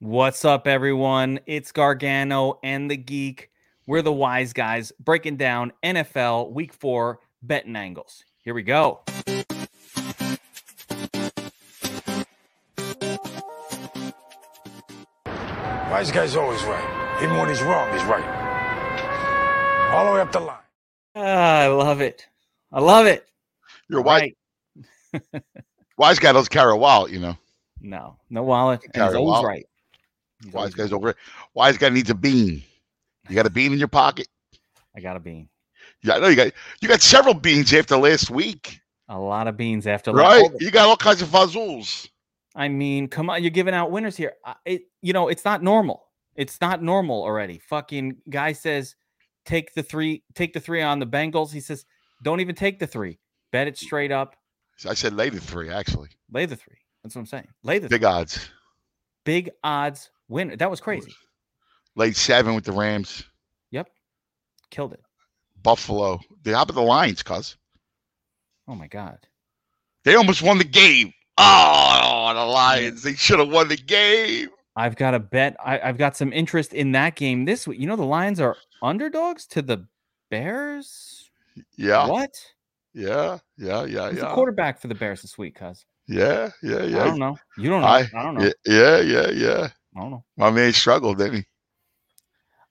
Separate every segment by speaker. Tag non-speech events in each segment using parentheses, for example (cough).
Speaker 1: What's up, everyone? It's Gargano and the Geek. We're the wise guys breaking down NFL Week Four betting angles. Here we go.
Speaker 2: Wise guy's always right. Even when he's wrong, he's right. All the way up the line.
Speaker 1: Ah, I love it. I love it.
Speaker 3: You're a wise,
Speaker 1: Right. (laughs)
Speaker 3: wise guy doesn't carry a wallet, you know.
Speaker 1: No, no wallet. And he's always
Speaker 3: wallet.
Speaker 1: right.
Speaker 3: Wise guys over. Wise guy needs a bean. You got a bean in your pocket.
Speaker 1: I got a bean.
Speaker 3: Yeah, I know you got. You got several beans after last week,
Speaker 1: A lot of beans after last week.
Speaker 3: right?
Speaker 1: last-
Speaker 3: You got all kinds of fazools.
Speaker 1: I mean, come on, you're giving out winners here. I- It, you know, it's not normal. It's not normal already. Fucking guy says, take the three, take the three on the Bengals. He says, don't even take the three. Bet it straight up.
Speaker 3: I said lay the three, actually.
Speaker 1: Lay the three. That's what I'm saying. Lay the big,
Speaker 3: Big odds.
Speaker 1: big odds winner. That was crazy.
Speaker 3: Late seven with the Rams.
Speaker 1: Yep, killed it.
Speaker 3: Buffalo. The top of the Lions, cuz?
Speaker 1: Oh my god.
Speaker 3: They almost won the game. Oh, the Lions. They should have won the game.
Speaker 1: I've got a bet. I, I've got some interest in that game this week. You know, the Lions are underdogs to the Bears.
Speaker 3: Yeah.
Speaker 1: What?
Speaker 3: Yeah. Yeah. Yeah.
Speaker 1: Who's the
Speaker 3: Yeah.
Speaker 1: quarterback for the Bears this week, cuz?
Speaker 3: Yeah. Yeah. Yeah.
Speaker 1: I don't know. You don't know.
Speaker 3: I,
Speaker 1: I, don't know.
Speaker 3: yeah. Yeah. Yeah. Yeah.
Speaker 1: I don't know.
Speaker 3: My man struggled, didn't he?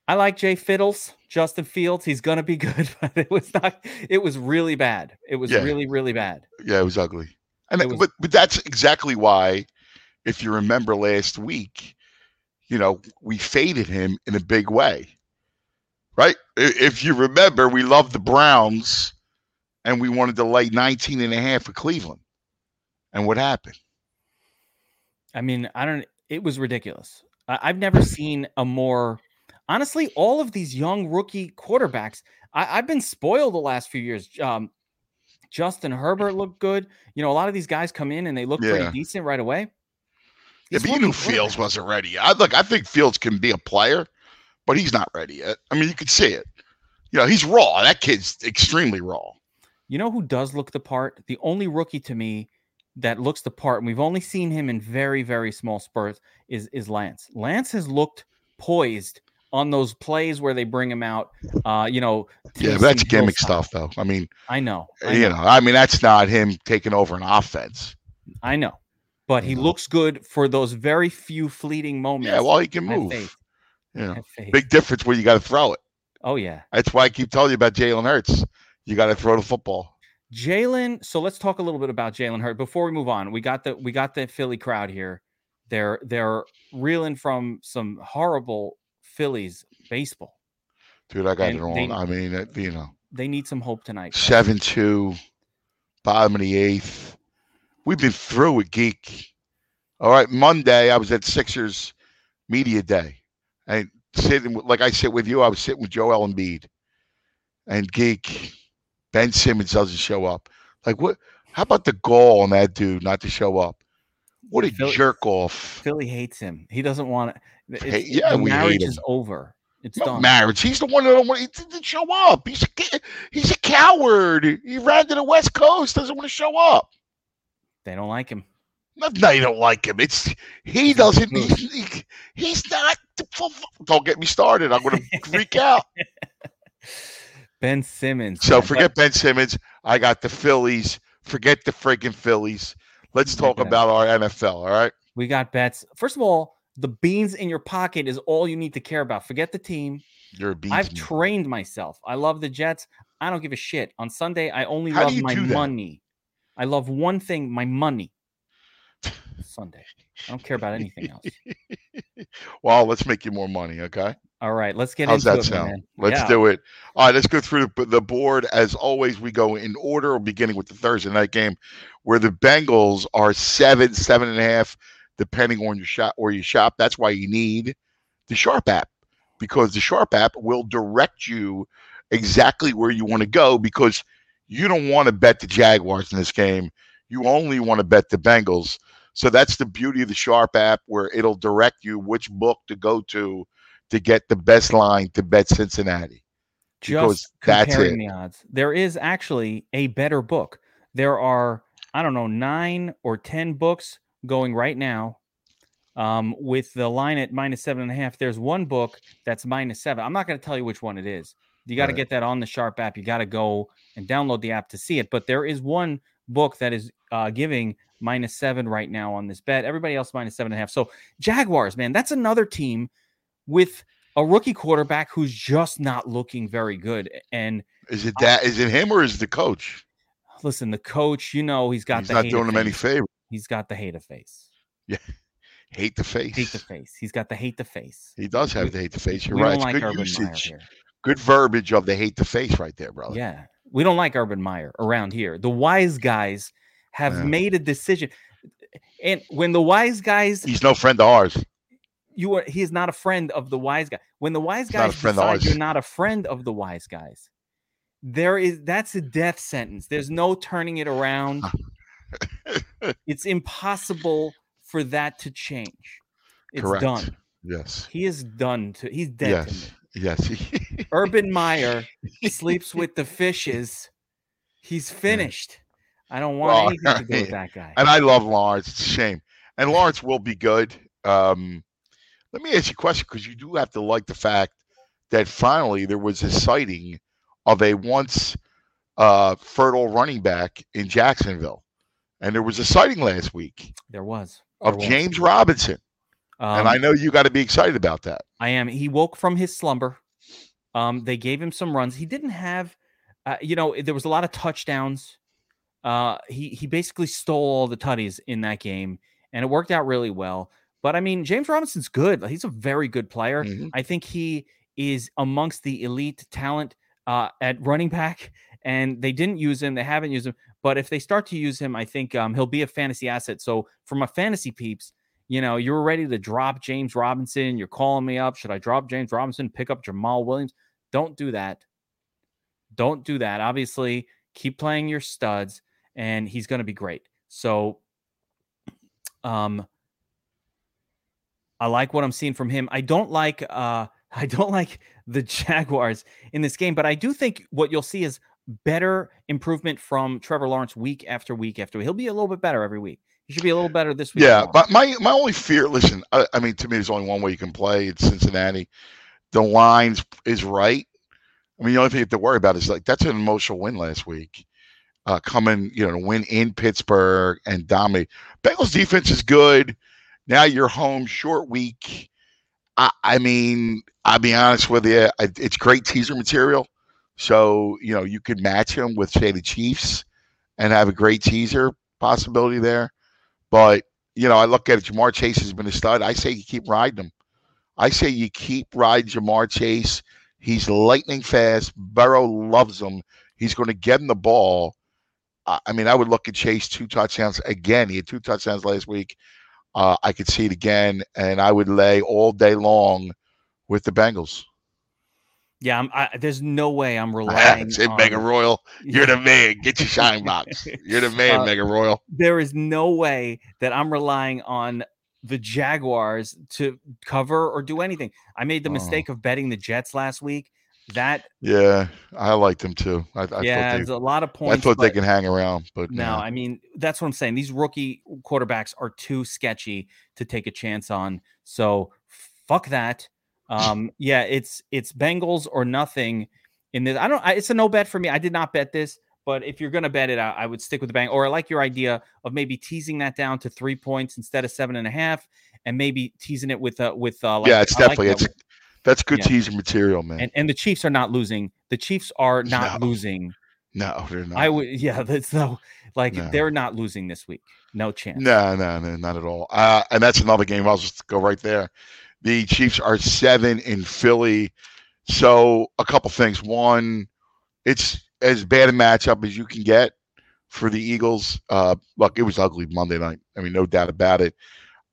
Speaker 1: I like Jay Fiddles, Justin Fields. He's gonna be (laughs) good, but it was not. It was really bad. It was
Speaker 3: Yeah.
Speaker 1: really, really bad.
Speaker 3: Yeah, it was ugly. And
Speaker 1: It was-
Speaker 3: but but that's exactly why, if you remember last week, you know, we faded him in a big way. Right? If you remember, we loved the Browns and we wanted to lay 19 and a half for Cleveland. And what happened?
Speaker 1: I mean, I don't. It was ridiculous. I, I've never seen a more. Honestly, all of these young rookie quarterbacks, I, I've been spoiled the last few years. Um, Justin Herbert looked good. You know, a lot of these guys come in and they look
Speaker 3: Yeah.
Speaker 1: pretty decent right away.
Speaker 3: Yeah, but you knew Fields wasn't ready. I look, I think Fields can be a player, but he's not ready yet. I mean, you could see it. You know, he's raw. That kid's extremely raw.
Speaker 1: You know who does look the part? The only rookie to me that looks the part, and we've only seen him in very, very small spurts, is is Lance. Lance has looked poised on those plays where they bring him out. Uh, you know,
Speaker 3: Yeah, that's gimmick stuff, though. I mean,
Speaker 1: I know, I
Speaker 3: you
Speaker 1: know,
Speaker 3: know, I mean, that's not him taking over an offense.
Speaker 1: I know. But he looks good for those very few fleeting moments.
Speaker 3: Yeah, well, he can move.
Speaker 1: faith.
Speaker 3: You know, big difference where you got to throw it.
Speaker 1: Oh yeah,
Speaker 3: That's why I keep telling you about Jalen Hurts. You got to throw the football.
Speaker 1: Jalen. So let's talk a little bit about Jalen Hurt before we move on. We got the we got the Philly crowd here. They're they're reeling from some horrible Phillies baseball.
Speaker 3: Dude, I got
Speaker 1: And
Speaker 3: it wrong.
Speaker 1: they-
Speaker 3: I mean, you know,
Speaker 1: They need some hope tonight.
Speaker 3: 7 2, bottom of the eighth. We've been through it, geek. All right, Monday, I was at Sixers Media Day. And sitting, like I sit with you, I was sitting with Joel Embiid. And geek, Ben Simmons doesn't show up. Like, what? How about the goal on that dude not to show up? What a
Speaker 1: Philly-
Speaker 3: jerk off.
Speaker 1: Philly hates him. He doesn't want it.
Speaker 3: Hey, yeah,
Speaker 1: the
Speaker 3: we hate
Speaker 1: marriage is over. It's
Speaker 3: No
Speaker 1: done.
Speaker 3: marriage. He's the one that don't want he didn't show up. He's a he's a coward. He ran to the West Coast. Doesn't want to show up.
Speaker 1: They don't like him.
Speaker 3: No, you don't like him. It's he doesn't. He's, he, he's not. the fu- fu- Don't get me started. I'm going to freak out. (laughs)
Speaker 1: Ben Simmons.
Speaker 3: So
Speaker 1: man,
Speaker 3: forget Ben Simmons. I got the Phillies. Forget the freaking Phillies. Let's talk about our NFL. All right.
Speaker 1: we got bets. First of all, the beans in your pocket is all you need to care about. Forget the team.
Speaker 3: You're a beast.
Speaker 1: I've trained myself. I love the Jets. I don't give a shit. On Sunday, I only
Speaker 3: How
Speaker 1: love my money. I love one thing, my money. (laughs) Sunday. I don't care about anything else. (laughs)
Speaker 3: well, let's make you more money. Okay.
Speaker 1: All right, let's get
Speaker 3: How's
Speaker 1: into
Speaker 3: that
Speaker 1: it,
Speaker 3: sound?
Speaker 1: man.
Speaker 3: Let's
Speaker 1: Yeah.
Speaker 3: do it. All right, let's go through the, the board. As always, we go in order, beginning with the Thursday night game, where the Bengals are seven, seven and a half, depending on your shop or you shop. That's why you need the Sharp app because the Sharp app will direct you exactly where you want to go because you don't want to bet the Jaguars in this game. You only want to bet the Bengals. So that's the beauty of the Sharp app, where it'll direct you which book to go to to get the best line to bet Cincinnati. because
Speaker 1: just
Speaker 3: that's
Speaker 1: comparing
Speaker 3: it.
Speaker 1: the odds. There is actually a better book. There are, I don't know, nine or ten books going right now. Um, with the line at minus seven and a half, there's one book that's minus seven. I'm not going to tell you which one it is. You got to
Speaker 3: Right.
Speaker 1: get that on the Sharp app. You got to go and download the app to see it. But there is one book that is uh, giving minus seven right now on this bet. Everybody else minus seven and a half. So Jaguars, man, that's another team with a rookie quarterback who's just not looking very good. And
Speaker 3: Is it that? Is it him or is it the coach?
Speaker 1: listen, the coach, you know, he's got
Speaker 3: He's
Speaker 1: the
Speaker 3: not
Speaker 1: hate
Speaker 3: doing him any favor.
Speaker 1: He's got the hate of face. Yeah.
Speaker 3: Hate the face.
Speaker 1: Hate the face. He's got the hate the face.
Speaker 3: He does have
Speaker 1: We-
Speaker 3: the hate the face. You're right. It's
Speaker 1: like
Speaker 3: good
Speaker 1: Urban
Speaker 3: usage. Good verbiage of the hate the face right there, brother.
Speaker 1: Yeah. We don't like Urban Meyer around here. The wise guys have
Speaker 3: Yeah.
Speaker 1: made a decision. And when the wise guys
Speaker 3: He's no friend of ours.
Speaker 1: you are he is not a friend of the wise guy. When the wise
Speaker 3: He's
Speaker 1: guys decide you're not a friend of the wise guys, there is that's a death sentence. There's no turning it around. (laughs) it's impossible for that to change. It's
Speaker 3: Correct.
Speaker 1: done.
Speaker 3: Yes.
Speaker 1: He is done to he's dead.
Speaker 3: Yes. Yes. (laughs)
Speaker 1: Urban Meyer sleeps with the fishes. He's finished. I don't want
Speaker 3: Well,
Speaker 1: anything to do with that guy.
Speaker 3: and I love Lawrence. It's a shame. And Lawrence will be good. Um, let me ask you a question because you do have to like the fact that finally there was a sighting of a once uh, fertile running back in Jacksonville. And there was a sighting last week
Speaker 1: There was. There
Speaker 3: of
Speaker 1: was.
Speaker 3: James Robinson.
Speaker 1: Um,
Speaker 3: and I know you got to be excited about that.
Speaker 1: I am. He woke from his slumber. Um, they gave him some runs. He didn't have, uh, you know, there was a lot of touchdowns. Uh, he he basically stole all the tutties in that game, and it worked out really well. But I mean, James Robinson's good. He's a very good player.
Speaker 3: Mhm.
Speaker 1: I think he is amongst the elite talent uh, at running back, (laughs) and they didn't use him. They haven't used him, but if they start to use him, I think um, he'll be a fantasy asset. So for my fantasy peeps, you know, you're ready to drop James Robinson. You're calling me up. Should I drop James Robinson? Pick up Jamaal Williams? Don't do that. Don't do that. Obviously, keep playing your studs, and he's going to be great. So, um, I like what I'm seeing from him. I don't like uh (laughs) I don't like the (laughs) Jaguars in this game, but I do think what you'll see is better improvement from Trevor Lawrence week after week after week. He'll be a little bit better every week. He should be a little better this week.
Speaker 3: Yeah, but my my only fear. Listen, I, I mean, to me, there's only one way you can play. It's Cincinnati. The lines is right. I mean, the only thing you have to worry about is like that's an emotional win last week. Uh, coming, you know, to win in Pittsburgh and dominate. Bengals defense is good. Now you're home, short week. I, I mean, I'll be honest with you, I, it's great teaser material. So you know, you could match him with say the Chiefs and have a great teaser possibility there. But you know, I look at it. Ja'Marr Chase has been a stud. I say you keep riding him. I say you keep riding Ja'Marr Chase. He's lightning fast. Burrow loves him. He's going to get him the ball. I mean, I would look at Chase two touchdowns again. He had two touchdowns last week. Uh, I could see it again, and I would lay all day long with the Bengals.
Speaker 1: yeah. I'm, I, there's no way I'm (laughs) relying.
Speaker 3: That's it,
Speaker 1: on,
Speaker 3: Mega Royal. You're the man. Get your shine box. (laughs) You're the man,
Speaker 1: Uh,
Speaker 3: Mega Royal.
Speaker 1: there is no way that I'm relying on the Jaguars to cover or do anything. I made the
Speaker 3: Oh.
Speaker 1: mistake of betting the Jets last week. That
Speaker 3: Yeah, I liked them too. I, I
Speaker 1: yeah,
Speaker 3: thought
Speaker 1: there's
Speaker 3: they,
Speaker 1: a lot of points.
Speaker 3: I thought they can hang around, but
Speaker 1: no,
Speaker 3: no.
Speaker 1: I mean that's what I'm saying. These rookie quarterbacks are too sketchy to take a chance on. So fuck that. Um, (laughs) yeah, it's it's Bengals or nothing in this. I don't. I, it's a no bet for me. I did not bet this, but if you're gonna bet it, I, I would stick with the bang. Or I like your idea of maybe teasing that down to three points instead of seven and a half, and maybe teasing it with uh with uh. Like,
Speaker 3: yeah, it's
Speaker 1: I
Speaker 3: definitely
Speaker 1: that
Speaker 3: it's that's good
Speaker 1: Yeah.
Speaker 3: teaser material, man.
Speaker 1: and and the Chiefs are not losing. The Chiefs are not
Speaker 3: No.
Speaker 1: losing.
Speaker 3: no, they're not.
Speaker 1: I would, yeah, that's no, like
Speaker 3: No.
Speaker 1: they're not losing this week. No chance.
Speaker 3: No, no, no, not at all. Uh, and that's another game. I'll just go right there. The Chiefs are seven in Philly. So a couple things. One, it's as bad a matchup as you can get for the Eagles. Uh, look, it was ugly Monday night. I mean, no doubt about it.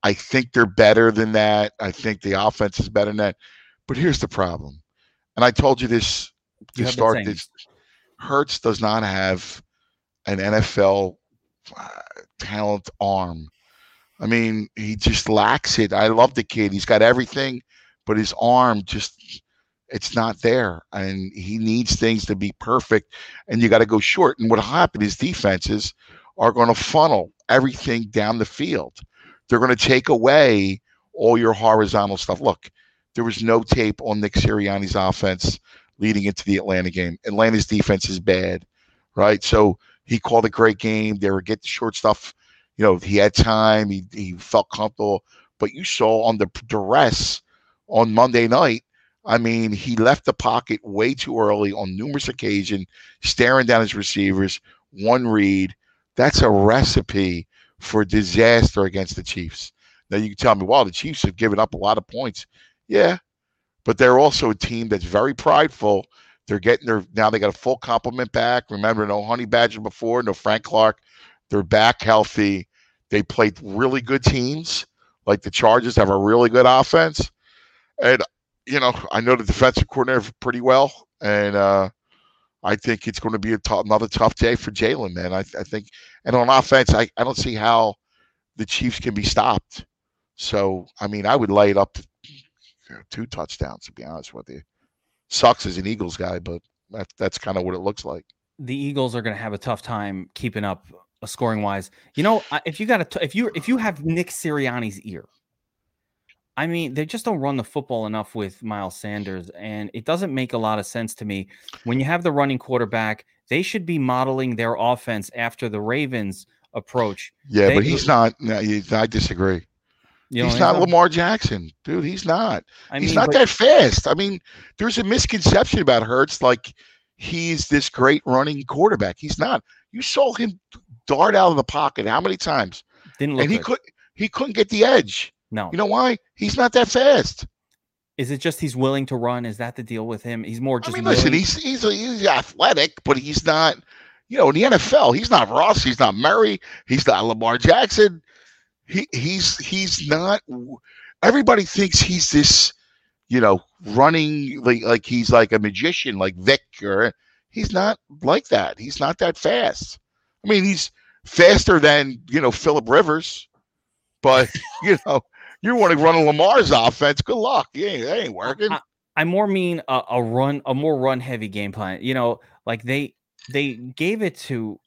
Speaker 3: I think they're better than that. I think the offense is better than that. But here's the problem. And I told you this
Speaker 1: You
Speaker 3: to start this. Hurts does not have an NFL uh, talent arm. I mean, he just lacks it. I love the kid. He's got everything, but his arm just it's not there. And he needs things to be perfect. And you got to go short. And what happened is defenses are going to funnel everything down the field. They're going to take away all your horizontal stuff. Look, there was no tape on Nick Sirianni's offense leading into the Atlanta game. Atlanta's defense is bad, right? So he called a great game. They were getting short stuff. You know, he had time. He, he felt comfortable. But you saw on the duress on Monday night, I mean, he left the pocket way too early on numerous occasions, staring down his receivers, one read. That's a recipe for disaster against the Chiefs. Now you can tell me, well, the Chiefs have given up a lot of points. Yeah, but they're also a team that's very prideful. They're getting their now they got a full complement back. Remember, no Honey Badger before, no Frank Clark. They're back healthy. They played really good teams. Like the Chargers have a really good offense. And you know, I know the defensive coordinator pretty well, and uh, I think it's going to be another tough day for Jalen. Man, I, I think, and on offense, I, I don't see how the Chiefs can be stopped. So, I mean, I would lay it up to two touchdowns. To be honest with you, sucks as an Eagles guy, but that, that's kind of what it looks like.
Speaker 1: The Eagles are going to have a tough time keeping up uh, scoring wise. You know, if you got to, if you if you have Nick Sirianni's ear, I mean, they just don't run the football enough with Miles Sanders, and it doesn't make a lot of sense to me. When you have the running quarterback, they should be modeling their offense after the Ravens approach.
Speaker 3: Yeah,
Speaker 1: they,
Speaker 3: but he's not. No, I disagree. He's not Lamar Jackson, dude. He's not. I he's not but, that fast. I mean, there's a misconception about Hurts, like he's this great running quarterback. He's not. You saw him dart out of the pocket how many times?
Speaker 1: Didn't look
Speaker 3: and he could he couldn't get the edge.
Speaker 1: No.
Speaker 3: You know why? He's not that fast.
Speaker 1: Is it just he's willing to run? Is that the deal with him? He's more just.
Speaker 3: I mean, listen, he's he's he's athletic, but he's not. You know, in the NFL, he's not Ross. He's not Murray. He's not Lamar Jackson. He he's he's not. Everybody thinks he's this, you know, running like like he's like a magician, like Vic. Or he's not like that. He's not that fast. I mean, he's faster than you know Philip Rivers, but (laughs) you know you want to run a Lamar's offense. Good luck. Yeah, that ain't working. I,
Speaker 1: I more mean a, a, run, a more run heavy game plan. You know, like they they gave it to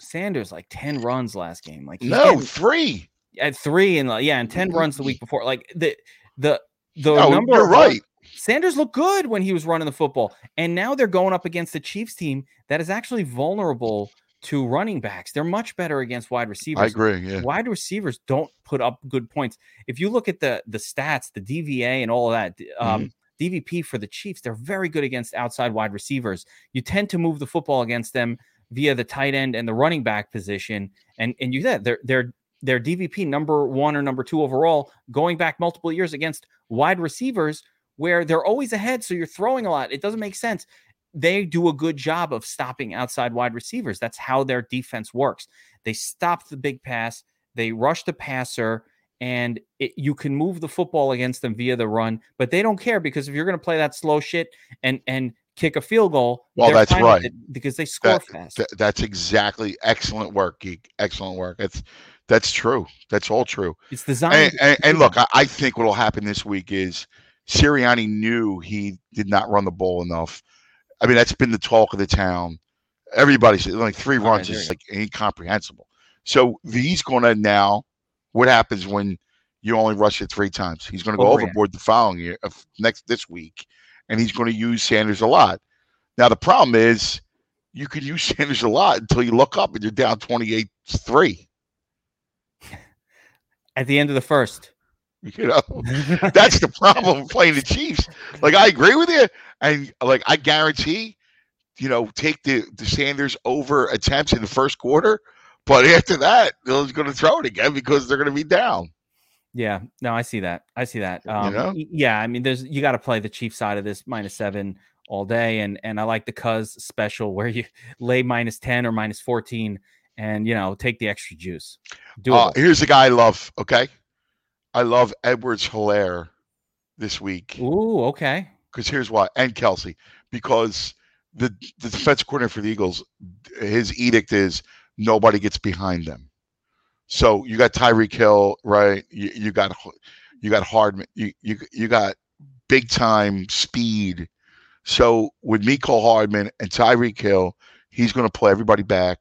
Speaker 1: Sanders like ten runs last game. Like
Speaker 3: no three
Speaker 1: at three and yeah, and ten runs the week before. Like the the the number.
Speaker 3: You're right.
Speaker 1: Sanders looked good when he was running the football, and now they're going up against the Chiefs team that is actually vulnerable to running backs. They're much better against wide receivers. I
Speaker 3: agree. Yeah.
Speaker 1: Wide receivers don't put up good points. If you look at the the stats, the DVA and all that, um, mm-hmm. DVP for the Chiefs, they're very good against outside wide receivers. You tend to move the football against them via the tight end and the running back position, and and you said they're they're their DVP number one or number two overall, going back multiple years against wide receivers where they're always ahead. So you're throwing a lot. It doesn't make sense they do a good job of stopping outside wide receivers. That's how their defense works. They stop the big pass, they rush the passer, and it, you can move the football against them via the run. But they don't care because if you're going to play that slow shit and and kick a field goal,
Speaker 3: well, that's right
Speaker 1: because they score
Speaker 3: that,
Speaker 1: fast.
Speaker 3: That, that's exactly excellent work, geek. Excellent work. That's that's true. That's all true.
Speaker 1: It's designed.
Speaker 3: And, and, and look, I, I think what will happen this week is Sirianni knew he did not run the ball enough I mean, that's been the talk of the town. Everybody said like three oh, runs is like incomprehensible. So he's going to now. What happens when you only rush it three times? He's going to go oh, overboard the following year, next this week, and he's going to use Sanders a lot. Now the problem is, you can use (laughs) Sanders a lot until you look up and you're down twenty eight three. (laughs)
Speaker 1: At the end of the first.
Speaker 3: You know, (laughs) that's the problem playing the Chiefs. Like I agree with you, and like I guarantee, you know, take the the Sanders over attempts in the first quarter, but after that, they're going to throw it again because they're going to be down.
Speaker 1: Yeah, no, I see that. I see that. Um,
Speaker 3: you know?
Speaker 1: Yeah, I mean, there's you got to play the Chief side of this minus seven all day, and and I like the Cuz special (laughs) where you lay minus ten or minus fourteen, and you know take the extra juice.
Speaker 3: Do uh, here's the guy I love. Okay, I love Edwards Helaire this week.
Speaker 1: Ooh, okay.
Speaker 3: Because here's why, and Kelce, because the the defense coordinator for the Eagles, his edict is nobody gets behind them. So you got Tyreek Hill, right? You, you got you got Hardman, you, you you got big time speed. So with Mecole Hardman and Tyreek Hill, he's going to play everybody back,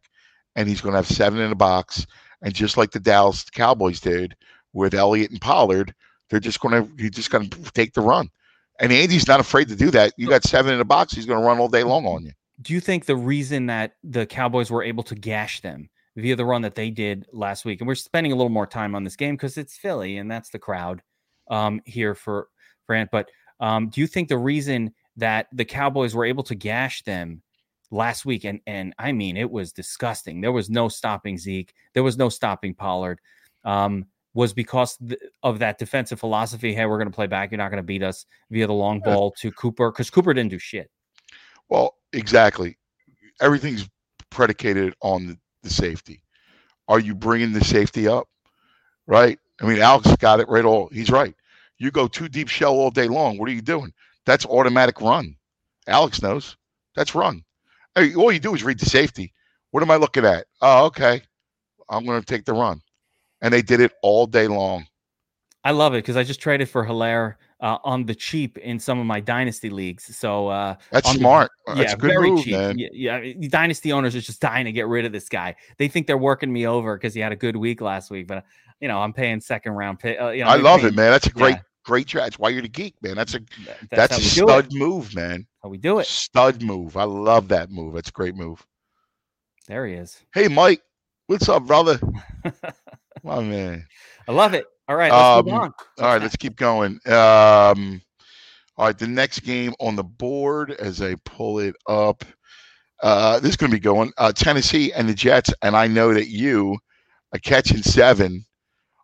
Speaker 3: and he's going to have seven in the box. And just like the Dallas Cowboys did, with Elliott and Pollard, they're just going to he's just going to take the run. And Andy's not afraid to do that. You got seven in the box, he's going to run all day long on you.
Speaker 1: Do you think the reason that the Cowboys were able to gash them via the run that they did last week, and we're spending a little more time on this game because it's Philly and that's the crowd um, here for Grant, but um, do you think the reason that the Cowboys were able to gash them last week, and and I mean it was disgusting. There was no stopping Zeke. There was no stopping Pollard. Um, was because of that defensive philosophy. Hey, we're going to play back. You're not going to beat us via the long ball to Cooper because Cooper didn't do shit.
Speaker 3: Well, exactly. Everything's predicated on the, safety. Are you bringing the safety up? Right. I mean, Alex got it right. All he's right. You go two deep shell all day long. What are you doing? That's automatic run. Alex knows. That's run. All you do is read the safety. What am I looking at? Oh, okay. I'm going to take the run. And they did it all day long.
Speaker 1: I love it because I just traded for Helaire uh, on the cheap in some of my dynasty leagues. So uh,
Speaker 3: that's smart.
Speaker 1: The,
Speaker 3: that's yeah, very move, cheap. Man.
Speaker 1: Yeah, yeah, dynasty owners are just dying to get rid of this guy. They think they're working me over because he had a good week last week. But you know, I'm paying second round pick. Uh, you know,
Speaker 3: I love paying, it, man. That's a great, yeah. great trade. That's why you're the geek, man. That's a that's, that's a stud move, man.
Speaker 1: How we do it?
Speaker 3: Stud move. I love that move. That's a great move.
Speaker 1: There he is.
Speaker 3: Hey, Mike. What's up, brother? (laughs) My man.
Speaker 1: I love it. All right, let's
Speaker 3: um, All right, let's keep going. Um, all right, the next game on the board as I pull it up. Uh, this is going to be going uh, Tennessee and the Jets, and I know that you, a catching seven,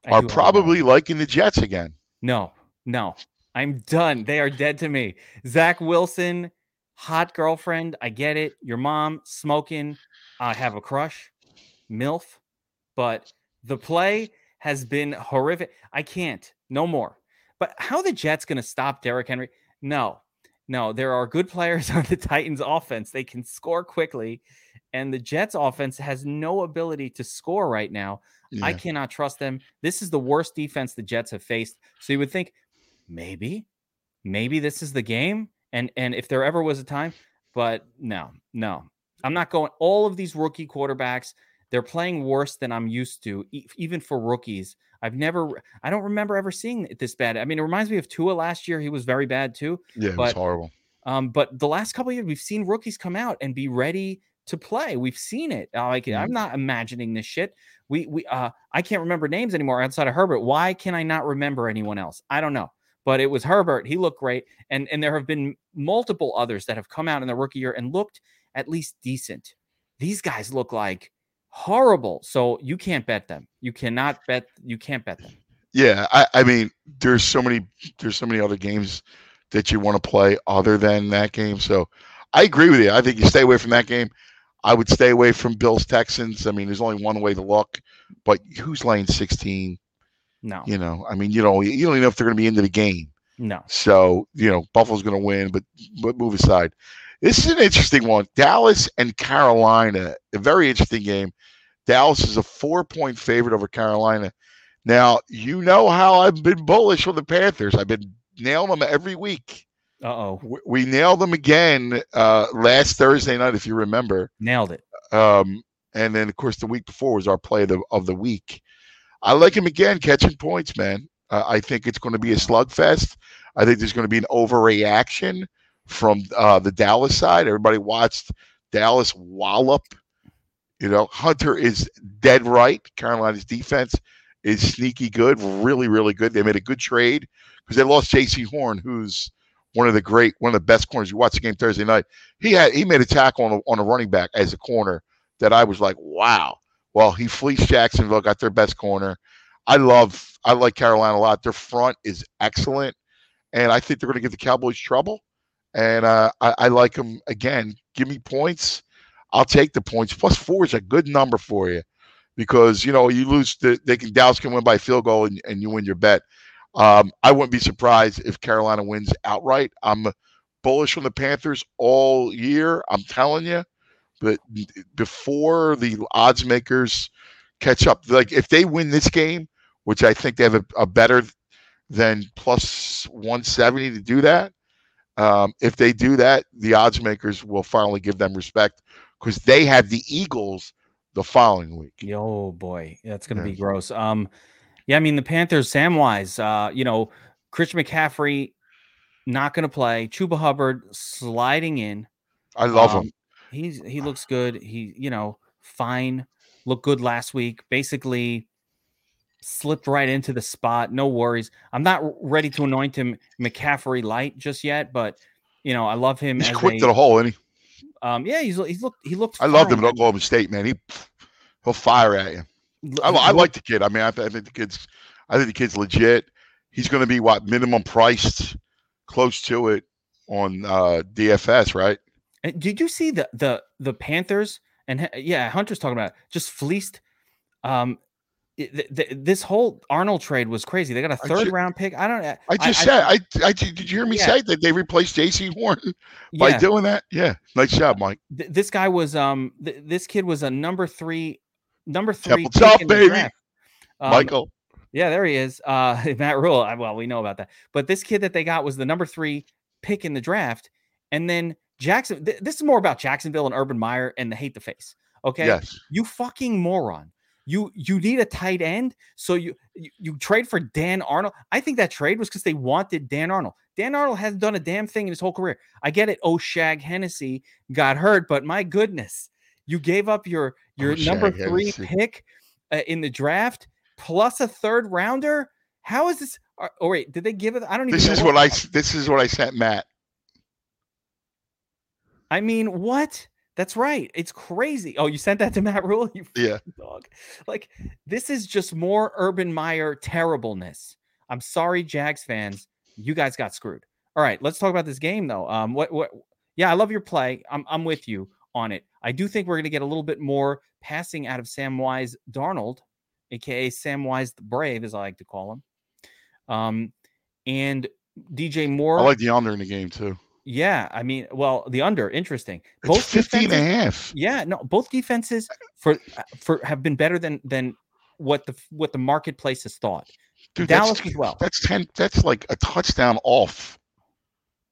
Speaker 3: are probably liking the Jets again.
Speaker 1: No, no, I'm done. They are dead to me. Zach Wilson, hot girlfriend. I get it. Your mom smoking. I have a crush, milf, but the play has been horrific. I can't. No more. But how the Jets going to stop Derrick Henry? No. No, there are good players (laughs) on the Titans offense. They can score quickly and the Jets offense has no ability to score right now. Yeah. I cannot trust them. This is the worst defense the Jets have faced. So you would think maybe maybe this is the game and and if there ever was a time, but no. No. I'm not going all of these rookie quarterbacks they're playing worse than I'm used to, even for rookies. I've never, I don't remember ever seeing it this bad. I mean, it reminds me of Tua last year. He was very bad too.
Speaker 3: Yeah, it but, was horrible.
Speaker 1: Um, but the last couple years, we've seen rookies come out and be ready to play. We've seen it. Uh, like mm-hmm. I'm not imagining this shit. We we uh I can't remember names anymore outside of Herbert. Why can I not remember anyone else? I don't know. But it was Herbert. He looked great, and and there have been multiple others that have come out in their rookie year and looked at least decent. These guys look like horrible. So you can't bet them. You cannot bet. You can't bet them.
Speaker 3: Yeah, I, I mean, there's so many. There's so many other games that you want to play other than that game. So I agree with you. I think you stay away from that game. I would stay away from Bills Texans. I mean, there's only one way to look, but who's laying 16?
Speaker 1: No.
Speaker 3: You know, I mean, you know, you don't even know if they're going to be into the game.
Speaker 1: No.
Speaker 3: So, you know, Buffalo's going to win, but but move aside. This is an interesting one. Dallas and Carolina, a very interesting game. Dallas is a four point favorite over Carolina. Now, you know how I've been bullish on the Panthers. I've been nailing them every week.
Speaker 1: Uh oh.
Speaker 3: We, we, nailed them again uh, last Thursday night, if you remember.
Speaker 1: Nailed it.
Speaker 3: Um, and then, of course, the week before was our play of the, of the week. I like him again, catching points, man. Uh, I think it's going to be a slugfest. I think there's going to be an overreaction from uh, the Dallas side. Everybody watched Dallas wallop. You know, Hunter is dead right. Carolina's defense is sneaky good, really, really good. They made a good trade because they lost Jaycee Horn, who's one of the great, one of the best corners. You watched the game Thursday night. He had he made a tackle on a, on a running back as a corner that I was like, wow. Well, he fleeced Jacksonville, got their best corner. I love, I like Carolina a lot. Their front is excellent, and I think they're going to give the Cowboys trouble and uh, I, I, like them again. Give me points. I'll take the points. Plus four is a good number for you because you know you lose. The, they can Dallas can win by field goal and, and you win your bet. Um, I wouldn't be surprised if Carolina wins outright. I'm bullish on the Panthers all year. I'm telling you, but before the odds makers catch up, like if they win this game, which I think they have a, a better than plus 170 to do that um, if they do that, the odds makers will finally give them respect because they have the Eagles the following week.
Speaker 1: Oh boy, that's going to yeah. be gross. Um, Yeah, I mean the Panthers, Samwise, uh, you know, Chris McCaffrey not going to play. Chuba Hubbard sliding in.
Speaker 3: I love
Speaker 1: Um,
Speaker 3: him.
Speaker 1: He's he looks good. He you know fine. Looked good last week. Basically slipped right into the spot. No worries. I'm not ready to anoint him McCaffrey light just yet, but you know I love him.
Speaker 3: He's quick
Speaker 1: a-
Speaker 3: to the hole, and he.
Speaker 1: um, yeah, he's he's looked he looked.
Speaker 3: I loved him at Oklahoma State, man. He he'll fire at you. I, I like the kid. I mean, I, I think the kid's, I think the kid's legit. He's going to be what minimum priced, close to it on uh, DFS, right?
Speaker 1: Uh, Did you see the the the Panthers and yeah, Hunter's talking about it, just fleeced. Um, it- th- th- this whole Arnold trade was crazy. They got a third
Speaker 3: ju-
Speaker 1: round pick. I don't.
Speaker 3: I just said, I, I, did you hear me
Speaker 1: Yeah.
Speaker 3: say that they replaced Jaycee Horn (laughs) by
Speaker 1: yeah.
Speaker 3: doing that? Yeah, nice job, Mike.
Speaker 1: Th- this guy was um. Th- this kid was a number three, number three.
Speaker 3: Temple
Speaker 1: pick
Speaker 3: tough,
Speaker 1: in the
Speaker 3: baby.
Speaker 1: draft. Um,
Speaker 3: Michael,
Speaker 1: Yeah, there he is. Uh, (laughs) Matt Rhule. Well, we know about that. But this kid that they got was the number three pick in the draft, and then Jackson. Th- this is more about Jacksonville and Urban Meyer and the hate the face. Okay.
Speaker 3: yes,
Speaker 1: You fucking moron. You you need a tight end, so you you, you trade for Dan Arnold. I think that trade was because they wanted Dan Arnold. Dan Arnold hasn't done a damn thing in his whole career. I get it. Oh, Shag Hennessy got hurt, but my goodness, you gave up your your number three
Speaker 3: Hennessy.
Speaker 1: pick uh, in the draft plus a third rounder. How is this? Or, oh wait, did they give it? I don't even.
Speaker 3: this
Speaker 1: know
Speaker 3: is what I, this is what I sent Matt.
Speaker 1: I mean, what? That's right. It's crazy. Oh, you sent that to Matt Rhule? (laughs) You
Speaker 3: Yeah.
Speaker 1: dog. Like, this is just more Urban Meyer terribleness. I'm sorry, Jags fans. You guys got screwed. All right, let's talk about this game though. Um, what what yeah, I love your play. I'm I'm with you on it. I do think we're gonna get a little bit more passing out of Samwise Darnold, aka Samwise the Brave, as I like to call him. Um, and DJ Moore.
Speaker 3: I like the under in the game too.
Speaker 1: Yeah, I mean, well, the under, interesting.
Speaker 3: It's 15 and a half.
Speaker 1: yeah, no, both defenses for uh, for have been better than than what the what the marketplace has thought.
Speaker 3: Dude,
Speaker 1: Dallas
Speaker 3: that's,
Speaker 1: as well.
Speaker 3: That's ten. That's like a touchdown off.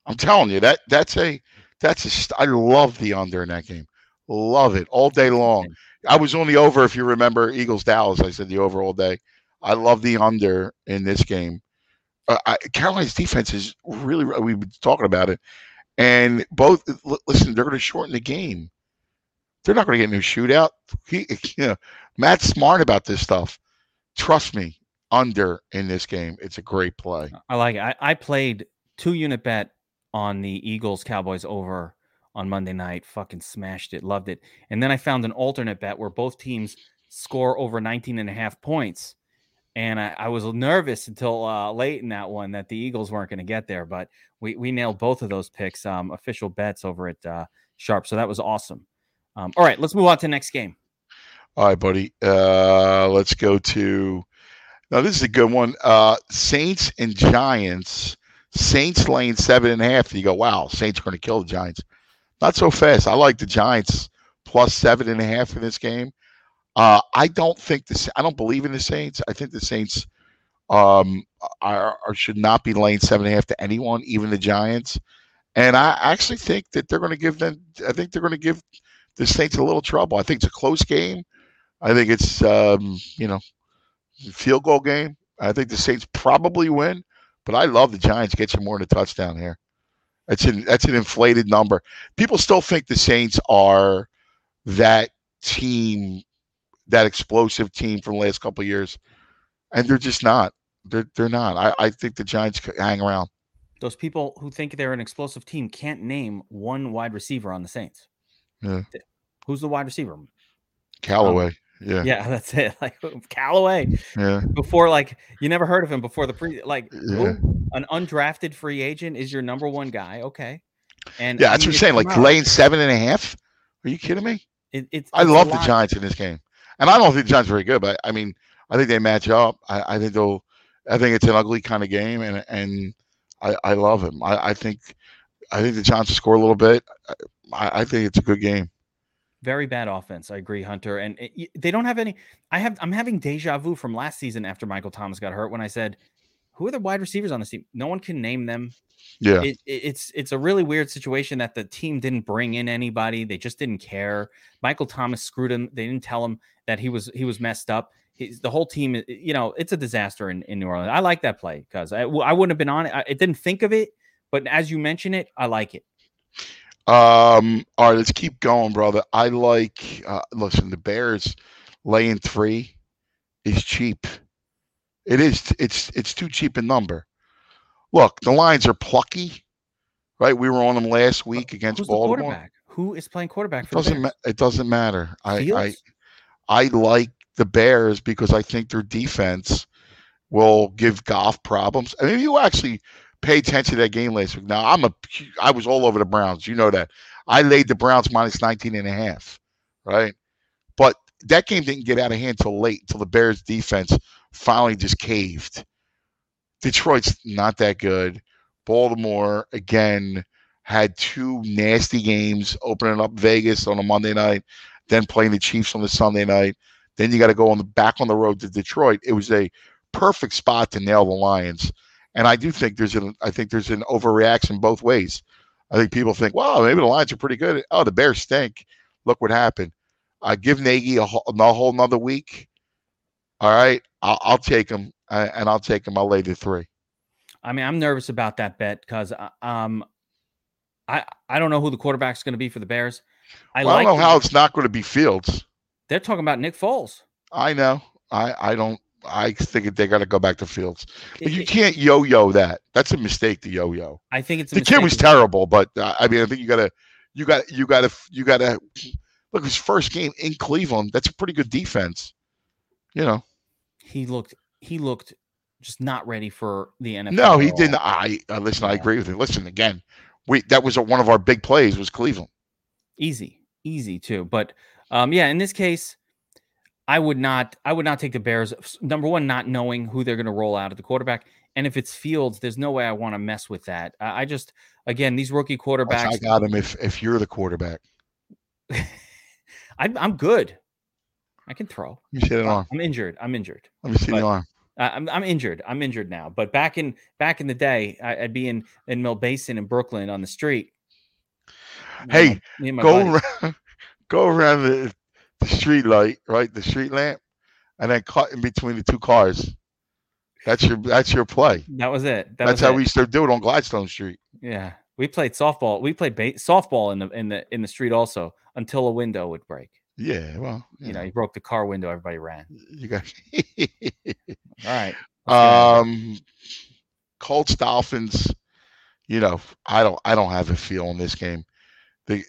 Speaker 3: I'm telling you that that's a that's a I love the under in that game. Love it all day long. I was on the over if you remember Eagles Dallas. I said the over all day. I love the under in this game. Uh, I, Carolina's defense is really. We've been talking about it, and both. Listen, they're going to shorten the game. They're not going to get a shootout. He, (laughs) you know, Matt's smart about this stuff. Trust me, under in this game. It's a great play.
Speaker 1: I like it. I, I played two unit bet on the Eagles Cowboys over on Monday night. Fucking smashed it. Loved it. And then I found an alternate bet where both teams score over 19 and a half points. And I, I was nervous until uh, late in that one that the Eagles weren't going to get there, but we, we nailed both of those picks, um, official bets over at uh, Sharp. So that was awesome. Um, all right, let's move on to the next game.
Speaker 3: All right, buddy. Uh, let's go to. Now this is a good one. Uh, Saints and Giants. Saints laying seven and a half. You go, wow, Saints are going to kill the Giants. Not so fast. I like the Giants plus seven and a half in this game. Uh, I don't think this. I don't believe in the Saints. I think the Saints um, are, are should not be laying seven and a half to anyone, even the Giants. And I actually think that they're going to give them. I think they're going to give the Saints a little trouble. I think it's a close game. I think it's um, you know field goal game. I think the Saints probably win, but I love the Giants get you more than a touchdown here. That's an that's an inflated number. People still think the Saints are that team, that explosive team from the last couple of years, and they're just not. They're they're not. I, I think the Giants could hang around.
Speaker 1: Those people who think they're an explosive team can't name one wide receiver on the Saints.
Speaker 3: Yeah.
Speaker 1: Who's the wide receiver?
Speaker 3: Callaway, um, yeah,
Speaker 1: Yeah, (laughs) that's it. Like (laughs) Callaway.
Speaker 3: yeah,
Speaker 1: Before, like you never heard of him before the pre. Like
Speaker 3: yeah.
Speaker 1: who? an undrafted free agent is your number one guy. Okay, and
Speaker 3: Yeah,
Speaker 1: I
Speaker 3: that's what I'm saying. Like
Speaker 1: out.
Speaker 3: laying seven and a half. Are you kidding me?
Speaker 1: It, it's.
Speaker 3: I
Speaker 1: it's
Speaker 3: love the. Giants in this game, and I don't think are very good, but I mean, I think they match up. I, I think they'll. I think it's an ugly kind of game, and and I, I love him. I, I think I think the Giants will score a little bit. I, I think it's a good game.
Speaker 1: Very bad offense. I agree, Hunter. And eh, it, they don't have any. I have. I'm having deja vu from last season after Michael Thomas got hurt when I said, "Who are the wide receivers on this team?" No one can name them.
Speaker 3: Yeah,
Speaker 1: it, it- it's it's a really weird situation that the team didn't bring in anybody. They just didn't care. Michael Thomas screwed him. They didn't tell him that he was he was messed up. He's, the whole team, you know, it's a disaster in, in New Orleans. I like that play because I, I wouldn't have been on it. I, I didn't think of it, but as you mention it, I like it.
Speaker 3: Um, all right, let's keep going, brother. I like uh listen, the Bears laying three is cheap. It is it's it's too cheap a number. Look, the Lions are plucky, right? We were on them last uh, week against
Speaker 1: Who's
Speaker 3: Baltimore.
Speaker 1: Who is playing quarterback
Speaker 3: It
Speaker 1: for the
Speaker 3: doesn't ma- it doesn't matter. I, I I like the Bears because I think their defense will give Goff problems. I mean, you actually pay attention to that game last week. Now, I'm a I was all over the Browns. You know that. I laid the Browns minus 19 and a half, right? But that game didn't get out of hand till late, until the Bears defense finally just caved. Detroit's not that good. Baltimore again had two nasty games opening up Vegas on a Monday night, then playing the Chiefs on the Sunday night. Then you got to go on the back on the road to Detroit. It was a perfect spot to nail the Lions. And I do think there's an I think there's an overreaction both ways. I think people think, wow, maybe the Lions are pretty good. Oh, the Bears stink. Look what happened. I give Nagy a, a whole another week. All right, I'll, I'll take him, uh, and I'll take him. I'll lay the three.
Speaker 1: I mean, I'm nervous about that bet because um, I I don't know who the quarterback's going to be for the Bears. I
Speaker 3: Well, I don't know how it's not going to be Fields.
Speaker 1: they're talking about Nick Foles.
Speaker 3: I know. I I don't. I think they got to go back to Fields. But you can't yo-yo that. That's a mistake to yo-yo.
Speaker 1: I think it's a
Speaker 3: The kid was
Speaker 1: to-
Speaker 3: terrible, but uh, I mean, I think you gotta, you got, you gotta, you gotta look. His first game in Cleveland. That's a pretty good defense. You know.
Speaker 1: He looked he looked just not ready for the NFL.
Speaker 3: No, he didn't. I uh, listen. I agree with you. Listen again. We that was a, one of our big plays was Cleveland.
Speaker 1: easy easy too but um yeah in this case i would not i would not take the bears number one not knowing who they're going to roll out at the quarterback and if it's fields there's no way i want to mess with that i, I just again these rookie quarterbacks
Speaker 3: I got him. If if you're the quarterback, (laughs)
Speaker 1: I, i'm good i can throw
Speaker 3: you see an
Speaker 1: I-
Speaker 3: arm.
Speaker 1: i'm injured i'm injured
Speaker 3: Let me see
Speaker 1: but-
Speaker 3: the arm.
Speaker 1: I'm, I'm injured i'm injured now but back in back in the day I, i'd be in in mill basin in brooklyn on the street
Speaker 3: Hey,
Speaker 1: my- me my
Speaker 3: Go
Speaker 1: buddies.
Speaker 3: around, (laughs) go around the, the street light, right? The street lamp, and then cut in between the two cars. That's your that's your play.
Speaker 1: that was it that
Speaker 3: That's
Speaker 1: was
Speaker 3: how
Speaker 1: it.
Speaker 3: we used to do it on Gladstone Street.
Speaker 1: Yeah, we played softball. We played ba- softball in the in the in the street also until a window would break.
Speaker 3: Yeah, well,
Speaker 1: You know, he broke the car window. Everybody ran.
Speaker 3: you got. (laughs)
Speaker 1: All right. let's get out of here.
Speaker 3: um, Colts Dolphins. You know, I don't I don't have a feel in this game. The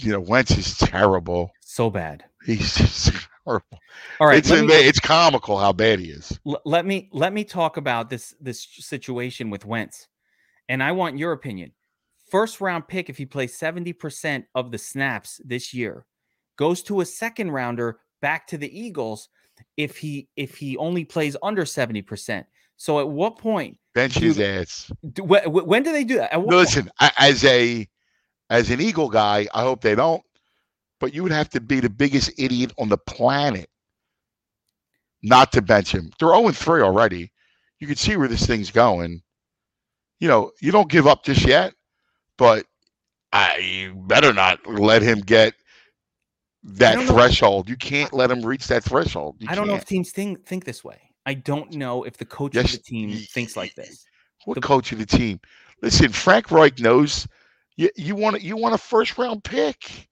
Speaker 3: you know Wentz is terrible.
Speaker 1: so bad.
Speaker 3: He's just (laughs) horrible.
Speaker 1: All right.
Speaker 3: it's
Speaker 1: me,
Speaker 3: it's comical how bad he is.
Speaker 1: l- let me let me talk about this this situation with Wentz, and I want your opinion. First round pick, if he plays seventy percent of the snaps this year, goes to a second rounder back to the Eagles. If he if he only plays under seventy percent. So at what point?
Speaker 3: Bench his ass.
Speaker 1: Do, wh- wh- when do they do that?
Speaker 3: Listen, I- as a as an Eagle guy, I hope they don't. But you would have to be the biggest idiot on the planet not to bench him. They're 0 3 already. You can see where this thing's going. You know, you don't give up just yet, but I you better not let him get that
Speaker 1: know.
Speaker 3: threshold. You can't let them reach that threshold. You
Speaker 1: I don't know
Speaker 3: can't.
Speaker 1: if teams think think this way. I don't know if the coach
Speaker 3: Yes,
Speaker 1: of the team
Speaker 3: y-
Speaker 1: thinks like this.
Speaker 3: What
Speaker 1: The-
Speaker 3: coach of the team? Listen, Frank Reich knows you, you want you want a first round pick.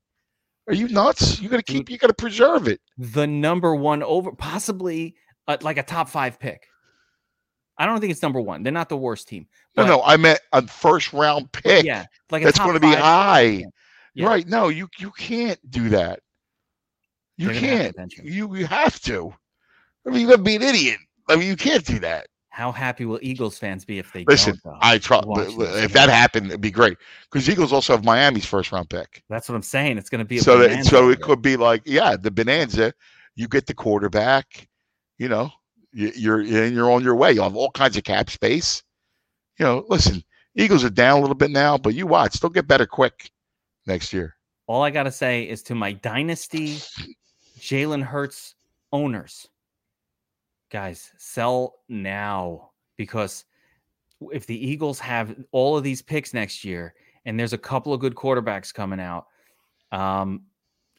Speaker 3: Are you nuts? You got to keep. You got to preserve it.
Speaker 1: The number one over, possibly uh, like a top five pick. I don't think it's number one. They're not the worst team.
Speaker 3: No,
Speaker 1: but-
Speaker 3: no, I meant a first round pick.
Speaker 1: Yeah, like a
Speaker 3: that's going to be high.
Speaker 1: Yeah.
Speaker 3: Right? No, you you can't do that. You
Speaker 1: They're gonna have to
Speaker 3: can't. You you have to. I mean, you got to be an idiot. I mean, you can't do that.
Speaker 1: How happy will Eagles fans be if they
Speaker 3: Listen? I try. If that happened, it'd be great because Eagles also have Miami's first round pick.
Speaker 1: That's what I'm saying. It's going to be a
Speaker 3: so that, so it could be like yeah the bonanza you get the quarterback you know you, you're and you're on your way You'll have all kinds of cap space you know listen eagles are down a little bit now but you watch they'll get better quick next year
Speaker 1: All I got to say is to my dynasty Jalen Hurts owners, guys, sell now because if the Eagles have all of these picks next year and there's a couple of good quarterbacks coming out, um,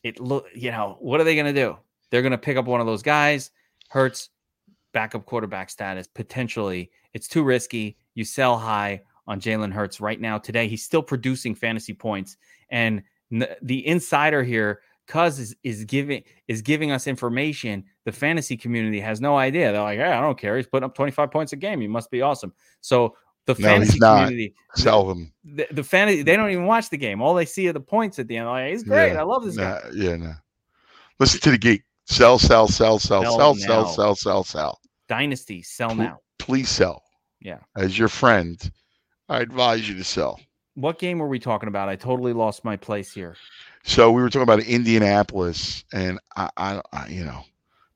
Speaker 1: it look, you know, what are they going to do? They're going to pick up one of those guys Hurts backup quarterback status potentially. It's too risky. You sell high on Jalen Hurts right now. Today, he's still producing fantasy points, and the insider here, Cuz is, is giving is giving us information. The fantasy community has no idea. They're like, "Yeah, I don't care. He's putting up 25 points a game. He must be awesome." So the
Speaker 3: No,
Speaker 1: fantasy community, (laughs)
Speaker 3: Sell them.
Speaker 1: the, the fantasy, they don't even watch the game. All they see are the points at the end. Like, he's great.
Speaker 3: Yeah.
Speaker 1: I love this guy.
Speaker 3: Yeah, no. Listen to the geek. Sell, sell, sell, sell,
Speaker 1: Sell
Speaker 3: sell, sell, sell, sell, sell.
Speaker 1: Dynasty, sell
Speaker 3: Pl-
Speaker 1: now.
Speaker 3: Please sell.
Speaker 1: Yeah.
Speaker 3: As your friend, I advise you to sell.
Speaker 1: What game were we talking about? I totally lost my place here.
Speaker 3: So we were talking about Indianapolis and I, I, I you know,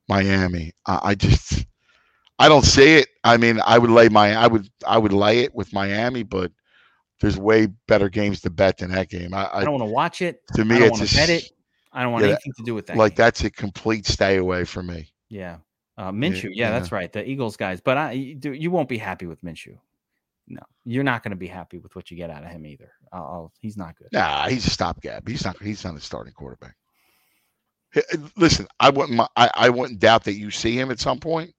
Speaker 3: Miami. I, I just, I don't see it. I mean, I would lay my, I would, I would lay it with Miami, but there's way better games to bet than that game. I,
Speaker 1: I don't want to watch it.
Speaker 3: to me,
Speaker 1: I don't
Speaker 3: it's
Speaker 1: want to
Speaker 3: just
Speaker 1: bet it. I don't want
Speaker 3: Yeah,
Speaker 1: anything to do with that.
Speaker 3: like
Speaker 1: game.
Speaker 3: that's a complete stay away from me.
Speaker 1: Yeah. Uh, Minshew. Yeah,
Speaker 3: yeah.
Speaker 1: that's right. The Eagles guys. But I, you, you won't be happy with Minshew. No, you're not going to be happy with what you get out of him either. I'll, I'll- he's not good.
Speaker 3: Nah, he's a stopgap. He's not. He's not a starting quarterback. Uh, Listen, I wouldn't. I, I wouldn't doubt that you see him at some point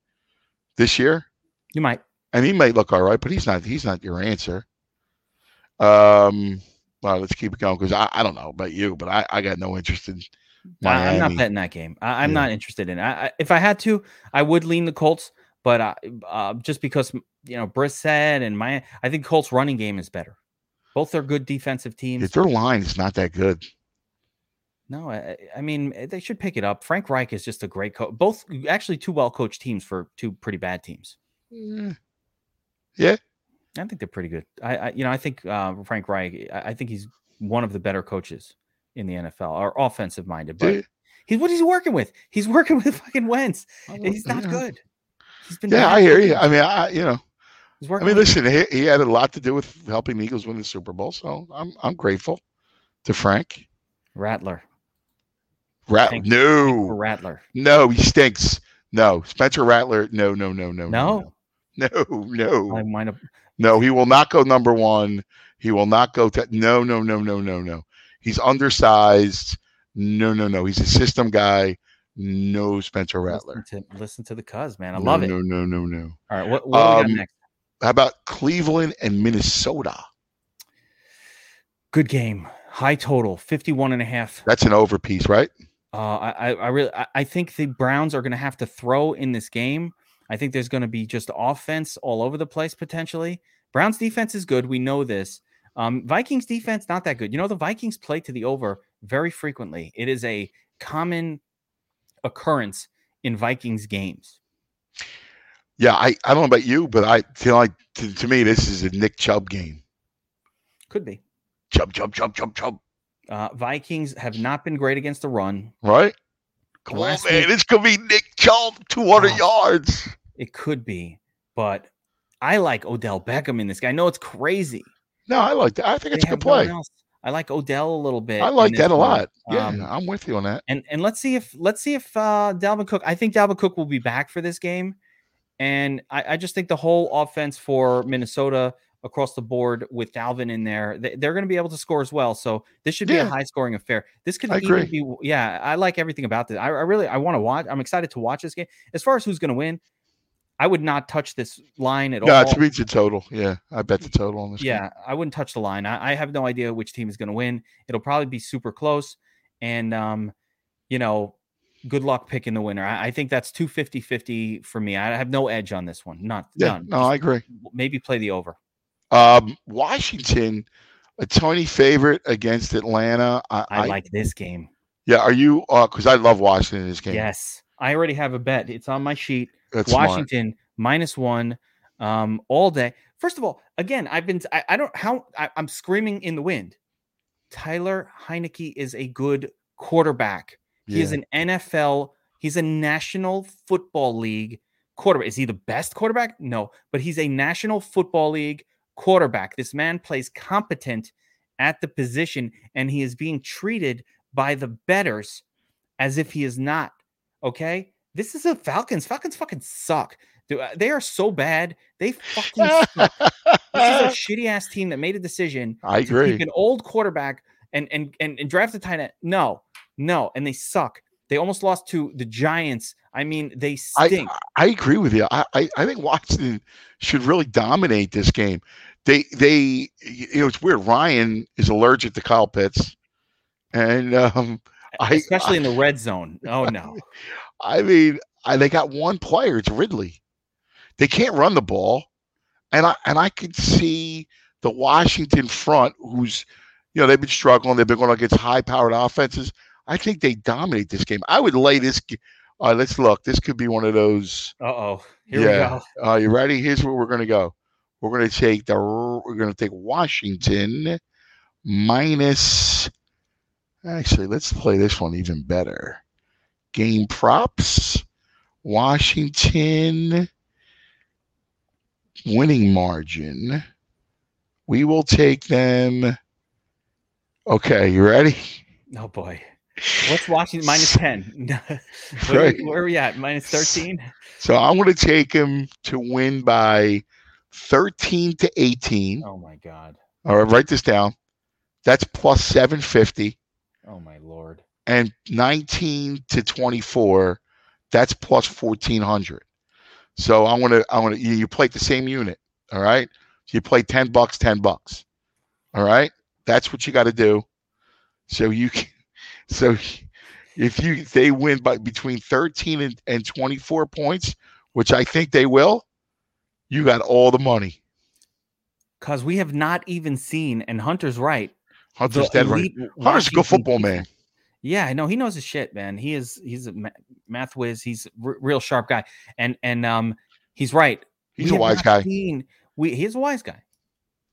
Speaker 3: this year,
Speaker 1: You might.
Speaker 3: and he may look all right, but he's not. He's not your answer. Um. Well, let's keep it going because I, I don't know about you, but I, I got no interest in
Speaker 1: I- I'm not
Speaker 3: Miami.
Speaker 1: betting that game. I, I'm
Speaker 3: Yeah.
Speaker 1: not interested in it. I, I, if I had to, I would lean the Colts, but I, uh, just because you know Brissett and my, I think Colts running game is better. Both are good defensive teams.
Speaker 3: Their line is not that good,
Speaker 1: No, I, I mean eh, they should pick it up. Frank Reich is just a great coach. Both actually two well coached teams for two pretty bad teams.
Speaker 3: Yeah,
Speaker 1: I think they're pretty good. I, I you know I think uh, Frank Reich. I, I think he's one of the better coaches in the NFL, or offensive minded. But
Speaker 3: yeah,
Speaker 1: he's what he's working with. He's working with fucking Wentz. He's not
Speaker 3: yeah.
Speaker 1: good. He's been
Speaker 3: Yeah, I hear you. I mean, I you know,
Speaker 1: He's
Speaker 3: I mean, listen, he, he had a lot to do with helping the Eagles win the Super Bowl, so I'm I'm grateful to Frank.
Speaker 1: Rattler.
Speaker 3: Rat, no,
Speaker 1: Rattler.
Speaker 3: No, he stinks. No, Spencer Rattler. No, no, no, no,
Speaker 1: No,
Speaker 3: no, no, no,
Speaker 1: I might have.
Speaker 3: no. He will not go number one. He will not go to. No, no, no, no, no, no. He's undersized. No, no, no. He's a system guy. No, Spencer Rattler.
Speaker 1: Listen to, listen to the cuz, man. I
Speaker 3: no,
Speaker 1: love it.
Speaker 3: No, no, no, no.
Speaker 1: All right, what, what do we
Speaker 3: Um,
Speaker 1: got next?
Speaker 3: How about Cleveland and Minnesota?
Speaker 1: Good game. High total, 51 and a half.
Speaker 3: That's an over piece, right?
Speaker 1: Uh, I, I, really, I, I think the Browns are going to have to throw in this game. I think there's going to be just offense all over the place potentially. Browns defense is good. We know this. Um, Vikings defense not that good. You know the Vikings play to the over very frequently. It is a common occurrence in Vikings games.
Speaker 3: Yeah, I, I don't know about you, but I feel like to, to me this is a Nick Chubb game.
Speaker 1: Could be.
Speaker 3: Chubb, Chubb, Chubb, Chubb, Chubb.
Speaker 1: Uh, Vikings have not been great against the run.
Speaker 3: Right? Come on, man.
Speaker 1: week-
Speaker 3: This could be Nick Chubb, 200
Speaker 1: Oh.
Speaker 3: yards.
Speaker 1: It could be, but I like Odell Beckham in this guy. I know it's crazy.
Speaker 3: No, I like that. I think
Speaker 1: They
Speaker 3: it's a good play.
Speaker 1: else. I like Odell a little bit.
Speaker 3: I like that a
Speaker 1: one.
Speaker 3: lot. Yeah,
Speaker 1: Um,
Speaker 3: I'm with you on that.
Speaker 1: and and let's see if let's see if uh Dalvin Cook. I think Dalvin Cook will be back for this game, and I, I just think the whole offense for Minnesota across the board with Dalvin in there, they, they're going to be able to score as well. So this should be a high scoring affair. This could
Speaker 3: I
Speaker 1: even
Speaker 3: agree.
Speaker 1: be yeah. I like everything about this. I, I really I want to watch. I'm excited to watch this game. As far as who's going to win, I would not touch this line at
Speaker 3: No,
Speaker 1: all.
Speaker 3: it's reach the total. Yeah, I bet the total on this. game.
Speaker 1: Yeah, I wouldn't touch the line. I, I have no idea which team is going to win. It'll probably be super close. And, um, you know, good luck picking the winner. I, I think that's 250 50 for me. I have no edge on this one. Not
Speaker 3: Yeah,
Speaker 1: none.
Speaker 3: no,
Speaker 1: Just
Speaker 3: I agree.
Speaker 1: maybe play the over.
Speaker 3: Um, Washington, a tiny favorite against Atlanta. I,
Speaker 1: I, like this game.
Speaker 3: Yeah, are you? Because I love Washington in this game.
Speaker 1: Yes. I already have a bet. It's on my sheet.
Speaker 3: That's smart.
Speaker 1: Washington minus one um, all day. First of all, again, I've been, I, I don't, how, I, I'm screaming in the wind. Tyler Heinicke is a good quarterback. He is an NFL, he's a National Football League quarterback. Is he the best quarterback? No, but he's a National Football League quarterback. This man plays competent at the position and he is being treated by the betters as if he is not. Okay? This is a Falcons. Falcons fucking suck. Dude, uh, They are so bad. They fucking suck. This is a (laughs) shitty ass team that made a decision
Speaker 3: I
Speaker 1: to
Speaker 3: agree.
Speaker 1: keep an old quarterback and and and, and draft a tight end. No, no, and they suck. They almost lost to the Giants. I mean, they
Speaker 3: I,
Speaker 1: stink.
Speaker 3: I agree with you. I, I, I think Washington should really dominate this game. They they you know it's weird. Ryan is allergic to Kyle Pitts, and um, I
Speaker 1: especially in the red zone. (laughs) Oh no.
Speaker 3: I mean, I, they got one player. It's Ridley. They can't run the ball, and I and I could see the Washington front, who's you know they've been struggling. They've been going against high-powered offenses. I think they dominate this game. I would lay this. All right, let's look. This could be one of those.
Speaker 1: Uh oh. Here
Speaker 3: Yeah.
Speaker 1: we go.
Speaker 3: Uh, you ready? Here's where we're going to go. We're going to take the. We're going to take Washington minus. Actually, let's play this one even better. Game props. Washington winning margin. We will take them. Okay, you ready?
Speaker 1: Oh boy. What's Washington minus 10? (laughs) (laughs) where,
Speaker 3: Right.
Speaker 1: where are we at? Minus 13?
Speaker 3: So I'm going to take him to win by 13 to 18.
Speaker 1: Oh my god.
Speaker 3: All right, write this down. That's plus 750
Speaker 1: Oh my lord.
Speaker 3: and 19 to 24. That's plus 1400. So I'm gonna I'm gonna you, you play the same unit. All right. So you play 10 bucks, 10 bucks. All right. That's what you got to do. So you can, so if you they win by between 13 and, and 24 points, which I think they will, you got all the money.
Speaker 1: Because we have not even seen, and Hunter's right.
Speaker 3: Hunter's dead right. Hunter's a good football man.
Speaker 1: Yeah, I know he knows his shit, man. He is he's a math whiz. He's a r- real sharp guy, and and um he's right.
Speaker 3: He's
Speaker 1: We
Speaker 3: a wise guy.
Speaker 1: Seen, we he's a wise guy.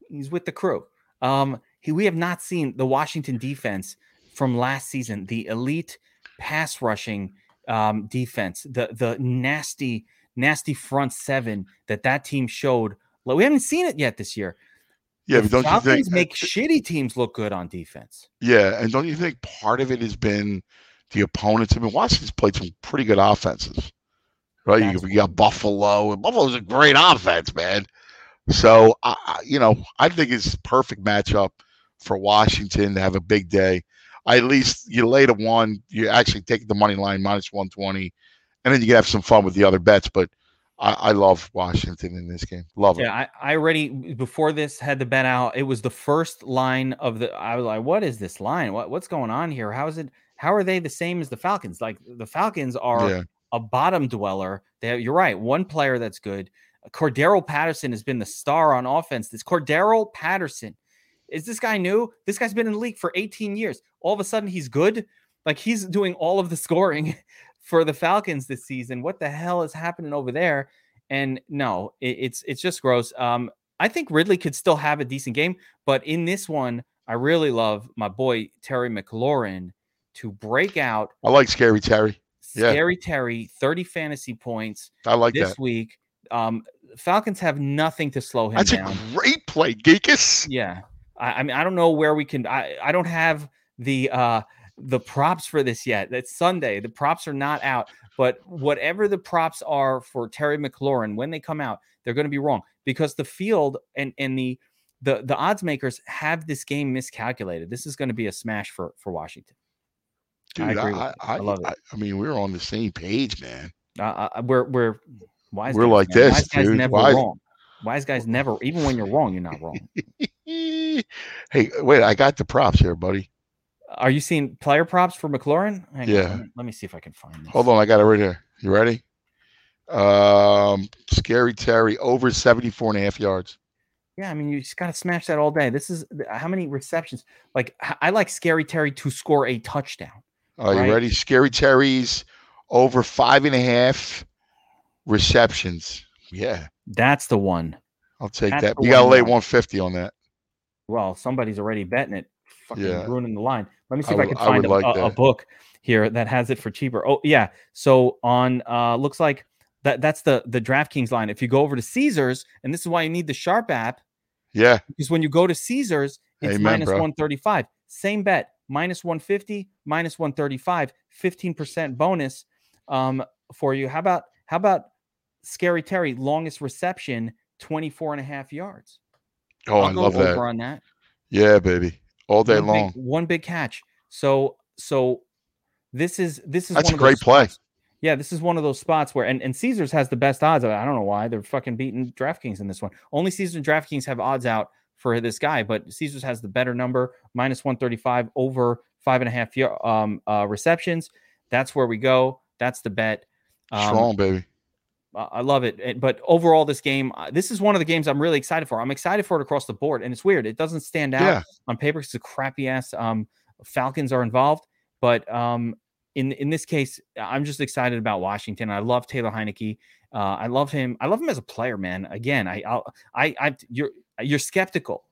Speaker 1: He's with the crew. Um, he we have not seen the Washington defense from last season. The elite pass rushing um defense, the the nasty nasty front seven that that team showed. We haven't seen it yet this year.
Speaker 3: Yeah, but don't you think?
Speaker 1: make shitty teams look good on defense?
Speaker 3: Yeah, and don't you think part of it has been the opponents? I mean, Washington's played some pretty good offenses, right? You,
Speaker 1: That's
Speaker 3: you got Buffalo, and Buffalo's a great offense, man. So, I, I- you know, I think it's perfect matchup for Washington to have a big day. I, at least you lay the one, you actually take the money line minus one twenty, and then you can have some fun with the other bets. But I, I love Washington in this game. Love it.
Speaker 1: Yeah, I, I already before this had the bet out. It was the first line of the. I was like, "What is this line? What what's going on here? How is it? How are they the same as the Falcons? Like the Falcons are
Speaker 3: Yeah.
Speaker 1: a bottom dweller. They, you're right. One player that's good. Cordarrelle Patterson has been the star on offense. This Cordarrelle Patterson is this guy new? This guy's been in the league for 18 years. All of a sudden, he's good. Like he's doing all of the scoring (laughs) for the Falcons this season. What the hell is happening over there? And no, it, it's it's just gross. Um, I think Ridley could still have a decent game, but in this one, I really love my boy Terry McLaurin to break out.
Speaker 3: I like Scary Terry. Yeah.
Speaker 1: Scary Terry, 30 fantasy points
Speaker 3: I like
Speaker 1: this
Speaker 3: that.
Speaker 1: week. Um, Falcons have nothing to slow him
Speaker 3: That's
Speaker 1: down.
Speaker 3: a great play, Geekus.
Speaker 1: Yeah. I, I mean, I don't know where we can I, I don't have the uh the props for this yet. That's Sunday. The props are not out. But whatever the props are for Terry McLaurin, when they come out, they're going to be wrong because the field and and the the the odds makers have this game miscalculated. This is going to be a smash for for Washington.
Speaker 3: Dude,
Speaker 1: I
Speaker 3: I, I. I,
Speaker 1: love it.
Speaker 3: I, mean, we're on the same page, man.
Speaker 1: Uh, uh, we're we're wise.
Speaker 3: We're
Speaker 1: guys,
Speaker 3: like
Speaker 1: man.
Speaker 3: this,
Speaker 1: Wise guys never
Speaker 3: Wise-
Speaker 1: wrong. Wise guys never. Even when you're wrong, you're not wrong. (laughs)
Speaker 3: hey, wait, I got the props here, buddy.
Speaker 1: Are you seeing player props for McLaurin? Hang
Speaker 3: Yeah.
Speaker 1: let me- Let me see if I can find this.
Speaker 3: Hold on, I got it right here. You ready? Um, Scary Terry over 74 and a half yards.
Speaker 1: Yeah, I mean, you just got to smash that all day. This is how many receptions? Like, I like Scary Terry to score a touchdown.
Speaker 3: Are
Speaker 1: Right.
Speaker 3: you ready? Scary Terry's over five and a half receptions. Yeah,
Speaker 1: That's the one.
Speaker 3: I'll take
Speaker 1: That's
Speaker 3: that. You got to lay 150 on that.
Speaker 1: Well, somebody's already betting it, fucking
Speaker 3: Yeah.
Speaker 1: ruining the line. Let me see if I
Speaker 3: would-
Speaker 1: can find
Speaker 3: would
Speaker 1: a,
Speaker 3: like
Speaker 1: a- a book here that has it for cheaper. Oh, yeah. So on, uh, looks like that that's the the DraftKings line. If you go over to Caesars, and this is why you need the Sharp app,
Speaker 3: Yeah,
Speaker 1: because when you go to Caesars, it's
Speaker 3: Amen,
Speaker 1: 135. Same bet, minus 150, minus 135, 15% bonus um, for you. How about how about Scary Terry, longest reception, 24 and a half yards?
Speaker 3: Oh,
Speaker 1: I'll
Speaker 3: I love that.
Speaker 1: on that.
Speaker 3: Yeah, baby. All day
Speaker 1: one
Speaker 3: long.
Speaker 1: Big, one big catch. So so This is this is
Speaker 3: That's a great play.
Speaker 1: spots- Yeah, this is one of those spots where and, and Caesars has the best odds. I don't know why they're fucking beating DraftKings in this one. Only Caesars and DraftKings have odds out for this guy, but Caesars has the better number, minus one thirty five over five and a half um, uh, receptions. That's where we go. That's the bet. Um,
Speaker 3: Strong, baby.
Speaker 1: I I love it. But overall, this game, this is one of the games I'm really excited for. I'm excited for it across the board, and it's weird. It doesn't stand out
Speaker 3: Yeah.
Speaker 1: on paper. It's a crappy ass. Um, Falcons are involved, but um, in in this case, I'm just excited about Washington. I love Taylor Heinicke. Uh, I love him. I love him as a player, man. Again, I I'll, I I you're you're skeptical,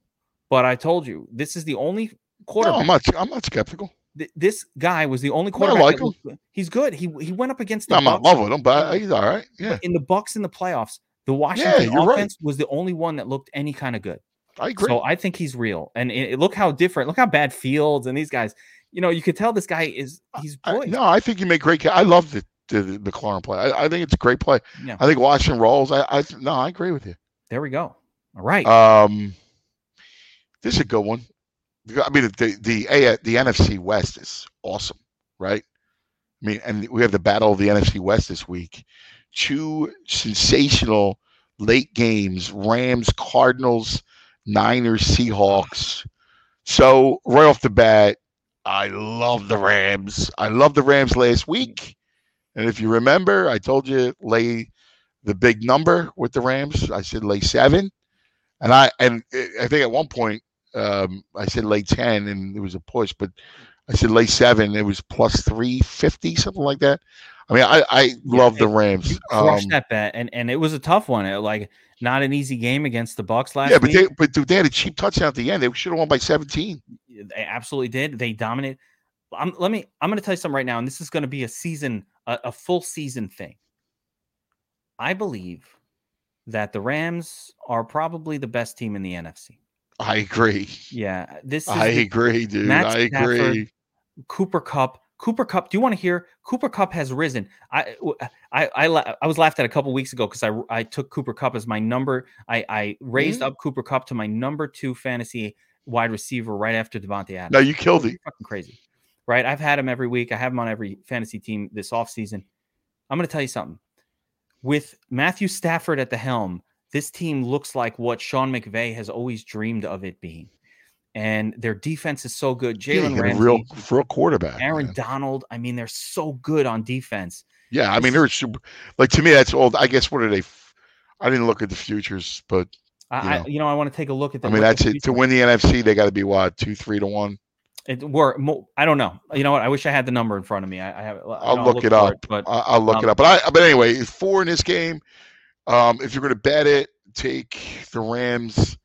Speaker 1: but I told you this is the only
Speaker 3: No,
Speaker 1: quarterback.
Speaker 3: I'm not. I'm not skeptical.
Speaker 1: Th- this guy was the only
Speaker 3: I
Speaker 1: quarterback.
Speaker 3: like
Speaker 1: good. He's good. He he went up against the
Speaker 3: I'm not love with him, but he's all right. Yeah,
Speaker 1: But in the Bucks in the playoffs, the Washington
Speaker 3: right.
Speaker 1: offense was the only one that looked any kind of good.
Speaker 3: I agree.
Speaker 1: So I think he's real. And it, it- look how different. Look how bad Fields and these guys. You know, you could tell this guy is he's
Speaker 3: I- no, I think you make great. I love the the McLaurin play. I, I think it's a great play.
Speaker 1: Yeah.
Speaker 3: I think Washington rolls. I, I no, I agree with you.
Speaker 1: There we go. All right.
Speaker 3: Um, this is a good one. I mean, the the A the NFC West is awesome, right? I mean, and we have the battle of the NFC West this week. Two sensational late games: Rams, Cardinals, Niners, Seahawks. So right off the bat, I love the Rams. I love the Rams last week, and if you remember, I told you lay the big number with the Rams. I said lay seven. And I and I think at one point um, I said lay ten, and it was a push, but I said lay seven. It was plus three fifty, something like that. I mean, I I love the Rams.
Speaker 1: you crushed
Speaker 3: Um,
Speaker 1: that bet, and and it was a tough one. It, like not an easy game against the Bucks last
Speaker 3: yeah, but
Speaker 1: week.
Speaker 3: they but dude, they had a cheap touchdown at the end. They should have won by seventeen.
Speaker 1: They absolutely did. They dominated. I'm, let me. I'm going to tell you something right now, and this is going to be a season, a, a full season thing. I believe that the Rams are probably the best team in the NFC.
Speaker 3: I agree.
Speaker 1: Yeah, this is
Speaker 3: I
Speaker 1: the-
Speaker 3: agree, dude.
Speaker 1: Matt
Speaker 3: I agree.
Speaker 1: Cooper Kupp. Cooper Kupp. Do you want to hear? Cooper Kupp has risen. I I I, I was laughed at a couple weeks ago because I I took Cooper Kupp as my number. I I raised
Speaker 3: Mhm.
Speaker 1: up Cooper Kupp to my number two fantasy wide receiver right after Davante Adams.
Speaker 3: No, you killed it.
Speaker 1: Fucking crazy, right? I've had him every week. I have him on every fantasy team this offseason. I'm going to tell you something. With Matthew Stafford at the helm, this team looks like what Sean McVay has always dreamed of it being. And their defense is so good.
Speaker 3: Yeah,
Speaker 1: Jalen
Speaker 3: a
Speaker 1: Ramsey,
Speaker 3: real real quarterback.
Speaker 1: Aaron
Speaker 3: man.
Speaker 1: Donald. I mean, they're so good on defense.
Speaker 3: Yeah, I mean they're super. Like to me, that's old. I guess what are they? I didn't look at the futures, but
Speaker 1: I,
Speaker 3: You
Speaker 1: I
Speaker 3: know.
Speaker 1: you know, I want to take a look at them.
Speaker 3: I
Speaker 1: mean
Speaker 3: that's it. To win the NFC, they got to be what two, three to one.
Speaker 1: It were I don't know. You know what? I wish I had the number in front of me. I, I have. you
Speaker 3: I'll
Speaker 1: know,
Speaker 3: look it up.
Speaker 1: but
Speaker 3: I- I'll look
Speaker 1: Um,
Speaker 3: it up. But I, but anyway, four in this game. Um, if you're going to bet it, take the Rams.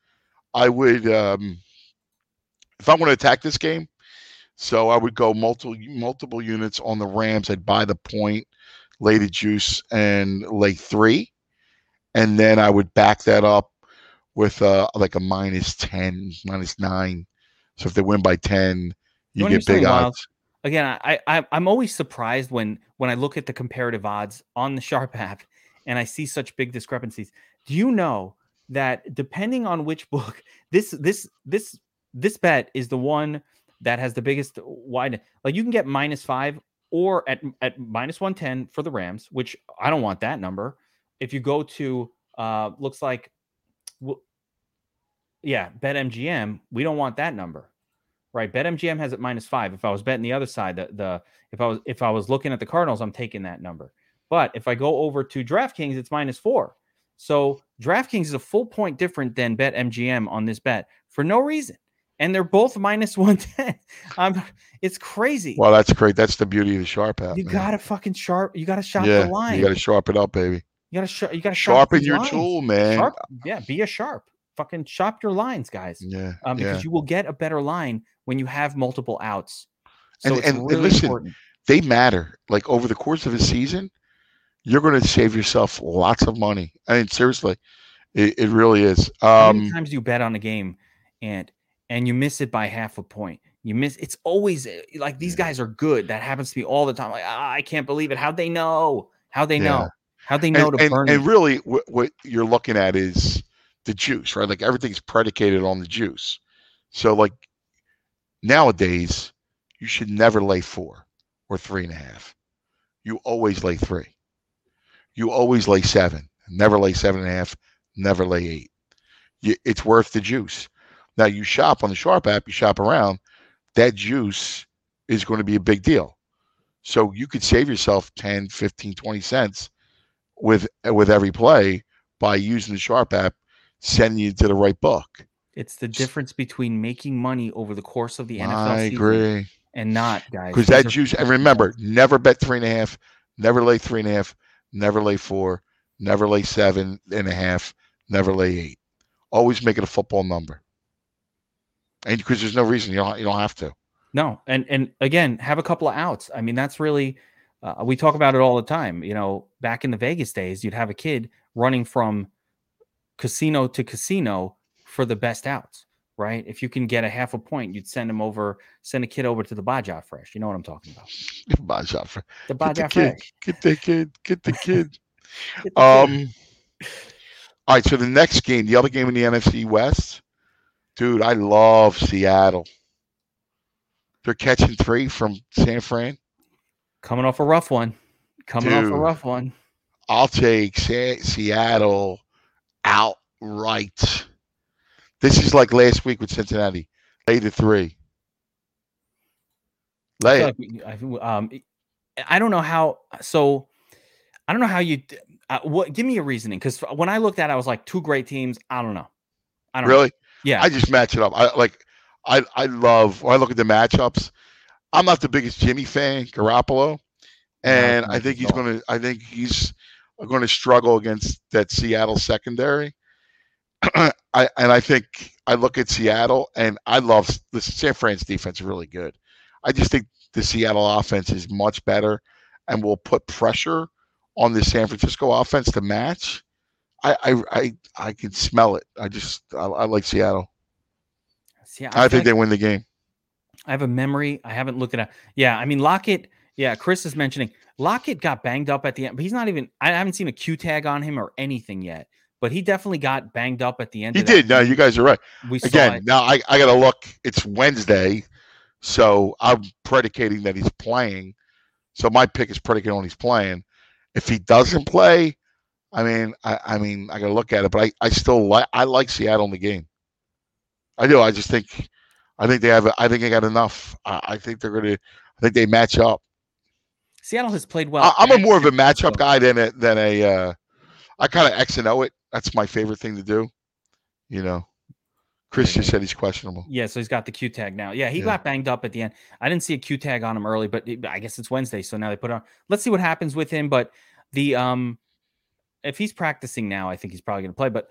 Speaker 3: I would, um, if I want to attack this game, so I would go multiple multiple units on the Rams. I'd buy the point, lay the juice, and lay three, and then I would back that up with uh like a minus ten, minus nine. So if they win by ten, you
Speaker 1: wanna
Speaker 3: get big
Speaker 1: wild?
Speaker 3: odds.
Speaker 1: again, I, I I'm always surprised when when I look at the comparative odds on the (laughs) Sharp app and I see such big discrepancies. Do you know that depending on which (laughs) book, this this this this bet is the one that has the biggest wide like you can get minus five or at at minus 110 for the Rams, which I don't want that number. If you go to uh looks like w- yeah, bet MGM, we don't want that number right? BetMGM has it minus five. If I was betting the other side, the, the if I was if I was looking at the Cardinals, I'm taking that number. But if I go over to DraftKings, it's minus four. So DraftKings is a full point different than BetMGM on this bet for no reason, and they're both minus (laughs) one ten. Um, it's crazy.
Speaker 3: Well, that's great. That's the beauty of the sharp app.
Speaker 1: you
Speaker 3: man.
Speaker 1: gotta fucking sharp. You gotta shop
Speaker 3: yeah,
Speaker 1: the line.
Speaker 3: you got to sharpen up, baby.
Speaker 1: You gotta sh- you gotta sharp
Speaker 3: Sharpen your
Speaker 1: lines.
Speaker 3: tool, man.
Speaker 1: Sharp, yeah, be a sharp. Fucking shop your lines, guys.
Speaker 3: Yeah,
Speaker 1: Um, because
Speaker 3: yeah.
Speaker 1: you will get a better line when you have multiple outs. So
Speaker 3: And-
Speaker 1: it's
Speaker 3: and- and listen,
Speaker 1: important.
Speaker 3: They matter. Like over the course of a season, you're going to save yourself lots of money. I mean, seriously, it, it really is.
Speaker 1: How
Speaker 3: Um,
Speaker 1: times you bet on a game and and you miss it by half a point? You miss. It's always eh, like these guys are good. That happens to me all the time. Like ah, I can't believe it. How'd they know? How'd they
Speaker 3: Yeah.
Speaker 1: know? How'd they know
Speaker 3: and,
Speaker 1: to
Speaker 3: and,
Speaker 1: burn?
Speaker 3: and
Speaker 1: me?
Speaker 3: really, what, what you're looking at is the juice, right? Like everything's predicated on the juice. So, like nowadays, you should never lay four. or three and a half. You always lay three. You always lay seven. Never lay seven and a half. Never lay eight. You, it's worth the juice. Now you shop on the Sharp app. You shop around. That juice is going to be a big deal. So you could save yourself 10, 15, 20 cents with with every play by using the Sharp app, sending you to the right book.
Speaker 1: It's the difference between making money over the course of the NFL
Speaker 3: I
Speaker 1: season
Speaker 3: agree.
Speaker 1: and not, guys.
Speaker 3: Because that juice, and remember, never bet three and a half, never lay three and a half, never lay four, never lay seven and a half, never lay eight. Always make it a football number. And because there's no reason you don't you don't have to.
Speaker 1: No, and and again, have a couple of outs. I mean, that's really uh, we talk about it all the time. You know, back in the Vegas days, you'd have a kid running from casino to casino for the best outs, right? If you can get a half a point, you'd send him over, send a kid over to the Baja Fresh. You know what I'm talking about? (laughs)
Speaker 3: Shot for
Speaker 1: The Baja
Speaker 3: kid,
Speaker 1: Fresh.
Speaker 3: get the kid, get the kid. (laughs)
Speaker 1: Get the kid.
Speaker 3: Um. All right, so the next game, the other game in the NFC West, dude, I love Seattle. They're catching three from San Fran.
Speaker 1: coming off a rough one. Coming off a rough one.
Speaker 3: I'll take Se- Seattle outright. This is like last week with Cincinnati. Lay the three.
Speaker 1: I
Speaker 3: Lay
Speaker 1: feel
Speaker 3: it.
Speaker 1: like we- I, um, I don't know how. So I don't know how you. Uh, what? Give me a reasoning, because when I looked at, it, I was like two great teams. I don't know. I don't know.
Speaker 3: Really?
Speaker 1: Yeah.
Speaker 3: I just match it up. I like. I I love when I look at the matchups. I'm not the biggest Jimmy fan, Garoppolo, and
Speaker 1: not
Speaker 3: I think he's going to. I think he's going to struggle against that Seattle secondary. (clears throat) I and I think I look at Seattle and I love the San Fran's defense is really good. I just think the Seattle offense is much better and will put pressure on the San Francisco offense to match. I I I, I can smell it. I just I, I like Seattle.
Speaker 1: See,
Speaker 3: I,
Speaker 1: feel
Speaker 3: think they win the game.
Speaker 1: I have a memory. I haven't looked at it. Yeah, I mean Lockett. Yeah, Chris is mentioning Lockett got banged up at the end, but he's not even. I haven't seen a Q tag on him or anything yet. But he definitely got banged up at the end.
Speaker 3: He did. No, you guys are right.
Speaker 1: We
Speaker 3: Again, now I, I got to look. It's Wednesday, so I'm predicating that he's playing. So my pick is predicated on he's playing. If he doesn't play, I mean, I, I mean, I got to look at it. But I, I still like I like Seattle in the game. I do. I just think, I think they have. I think they got enough. I, I think they're gonna. I think they match up.
Speaker 1: Seattle has played well.
Speaker 3: I, I'm a more of a matchup guy than a than a. Uh, I kind of X and O it. That's my favorite thing to do. You know, Chris just said he's questionable.
Speaker 1: Yeah, so he's got the Q tag now. Yeah, he
Speaker 3: Yeah.
Speaker 1: got banged up at the end. I didn't see a Q tag on him early, but it- I guess it's Wednesday, so now they put it on. Let's see what happens with him. But the um, if he's practicing now, I think he's probably going to play. But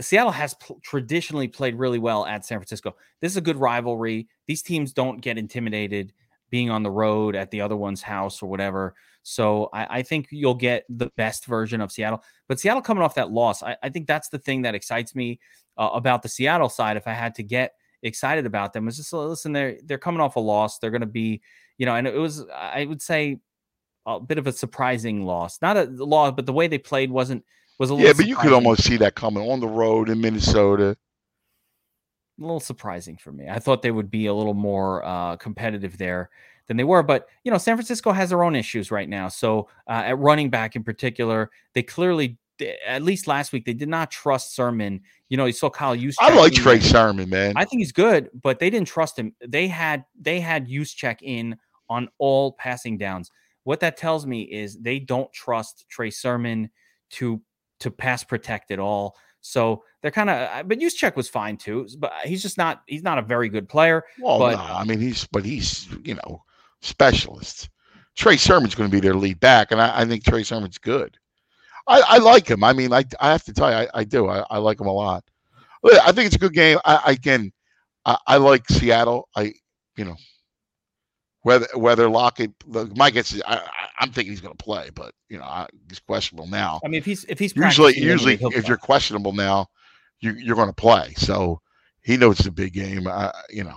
Speaker 1: Seattle has pl- traditionally played really well at San Francisco. This is a good rivalry. These teams don't get intimidated being on the road at the other one's house or whatever. So I, I think you'll get the best version of Seattle. But Seattle coming off that loss, I, I think that's the thing that excites me uh, about the Seattle side. If I had to get excited about them, is just listen, they're they're coming off a loss. They're going to be, you know, and it was I would say a bit of a surprising loss. Not a loss, but the way they played wasn't was a little.
Speaker 3: Yeah, but you could almost see that coming on the road in Minnesota.
Speaker 1: A little surprising for me. I thought they would be a little more uh, competitive there than they were. But you know, San Francisco has their own issues right now. So uh, at running back in particular, they clearly, at least last week, they did not trust Sermon. You know, you saw Kyle Juszczyk.
Speaker 3: I like Trey. Sermon, man.
Speaker 1: I think he's good, but they didn't trust him. They had they had Juszczyk in on all passing downs. What that tells me is they don't trust Trey Sermon to to pass protect at all. So they're kind of, uh, but Juszczyk was fine too. But uh, he's just not he's not a very good player.
Speaker 3: well,
Speaker 1: but-
Speaker 3: no, I mean he's, but he's, you know, specialist. Trey Sermon's going to be their lead back, and I, I think Trey Sermon's good. I, I like him. I mean, I, I have to tell you, I, I do. I, I like him a lot. I think it's a good game. I, I again, I, I like Seattle. I, you know, whether whether Lockett, my guess is I, I'm thinking he's going to play, but you know, I, he's questionable now.
Speaker 1: I mean, if he's if he's
Speaker 3: usually usually if
Speaker 1: play.
Speaker 3: you're questionable now you, you're going to play so he knows it's a big game I, you know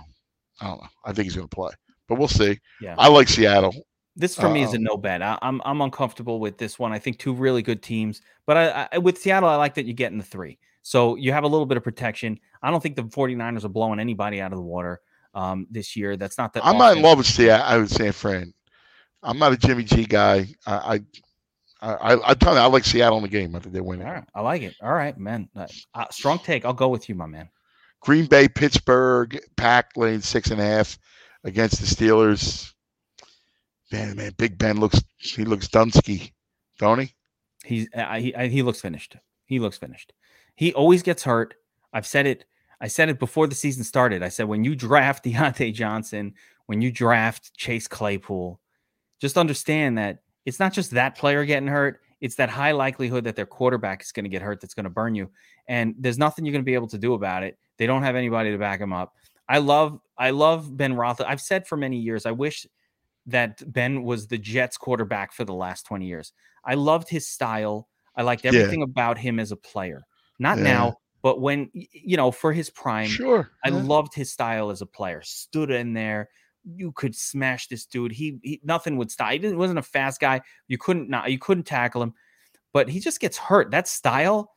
Speaker 3: i don't know i think he's going to play but we'll see
Speaker 1: yeah.
Speaker 3: i like seattle
Speaker 1: This for me is a no bet. I, I'm I'm uncomfortable with this one. I think two really good teams, but I, I with Seattle, I like that you get in the three. So you have a little bit of protection. I don't think the 49ers are blowing anybody out of the water um, this year. That's not the
Speaker 3: i'm not in love with seattle i would say, fran I'm not a Jimmy G guy. I I I, I tell you, I like Seattle in the game. I think they win
Speaker 1: All right, I like it. All right, man. Uh, uh, strong take. I'll go with you, my man.
Speaker 3: Green Bay, Pittsburgh, pack lane six and a half against the Steelers. Man, man, Big Ben looks he looks Dunsky, don't he?
Speaker 1: He's uh, he I- he looks finished. He looks finished. He always gets hurt. I've said it. I said it before the season started. I said when you draft (laughs) Diontae Johnson, when you draft Chase Claypool, just understand that it's not just that player getting hurt. It's that high likelihood that their quarterback is going to get hurt that's going to burn you. And there's nothing you're going to be able to do about it. They don't have anybody to back him up. I love I love Ben Roth. I've said for many years, I wish that Ben was the Jets quarterback for the last 20 years. I loved his style. I liked
Speaker 3: Yeah.
Speaker 1: everything about him as a player. Not
Speaker 3: Yeah.
Speaker 1: now, but when you know, for his prime,
Speaker 3: Sure.
Speaker 1: I
Speaker 3: yeah.
Speaker 1: loved his style as a player. Stood in there, you could smash this dude. He, he nothing would stop. He wasn't a fast guy. You couldn't not you couldn't tackle him, but he just gets hurt. That style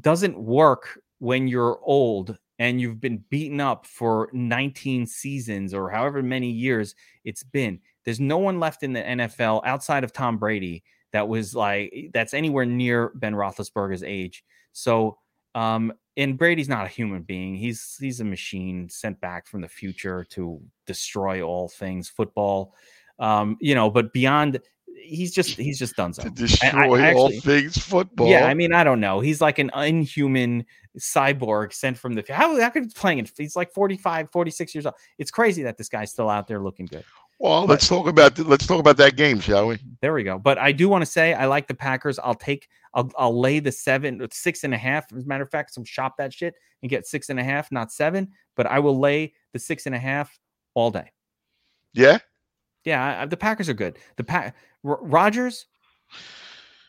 Speaker 1: doesn't work when you're old and you've been beaten up for 19 seasons or however many years it's been. There's no one left in the NFL outside of Tom Brady that was like that's anywhere near Ben Roethlisberger's age. So um, and Brady's not a human being. He's he's a machine sent back from the future to destroy all things football. Um, you know, but beyond, he's just he's just done so.
Speaker 3: to destroy
Speaker 1: I
Speaker 3: all
Speaker 1: actually-
Speaker 3: things football.
Speaker 1: Yeah, I mean, I don't know. He's like an inhuman cyborg sent from the how how could he be playing it? He's like 45, 46 years old. It's crazy that this guy's still out there looking good.
Speaker 3: well, let's talk about let's talk about that game, shall we?
Speaker 1: There we go. But I do want to say I like the Packers. I'll take I'll I'll lay the seven six and a half. As a matter of fact, some shop that shit and get six and a half, not seven. But I will lay the six and a half all day.
Speaker 3: Yeah.
Speaker 1: Yeah, I, the Packers are good. The pack R- Rodgers,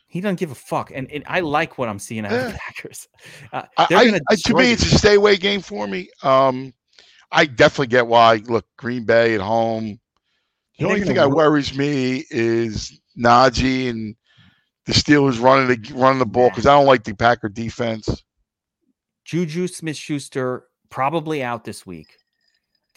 Speaker 1: he doesn't give a fuck, and, and I like what I'm seeing out of the Packers. (laughs) Uh,
Speaker 3: I, I, to me, it's a stay away game for me. Um, I definitely get why. Look, Green Bay at home. The only thing that worries me is Najee and the Steelers running the running the ball because I don't like the Packer defense.
Speaker 1: Juju Smith Schuster probably out this week.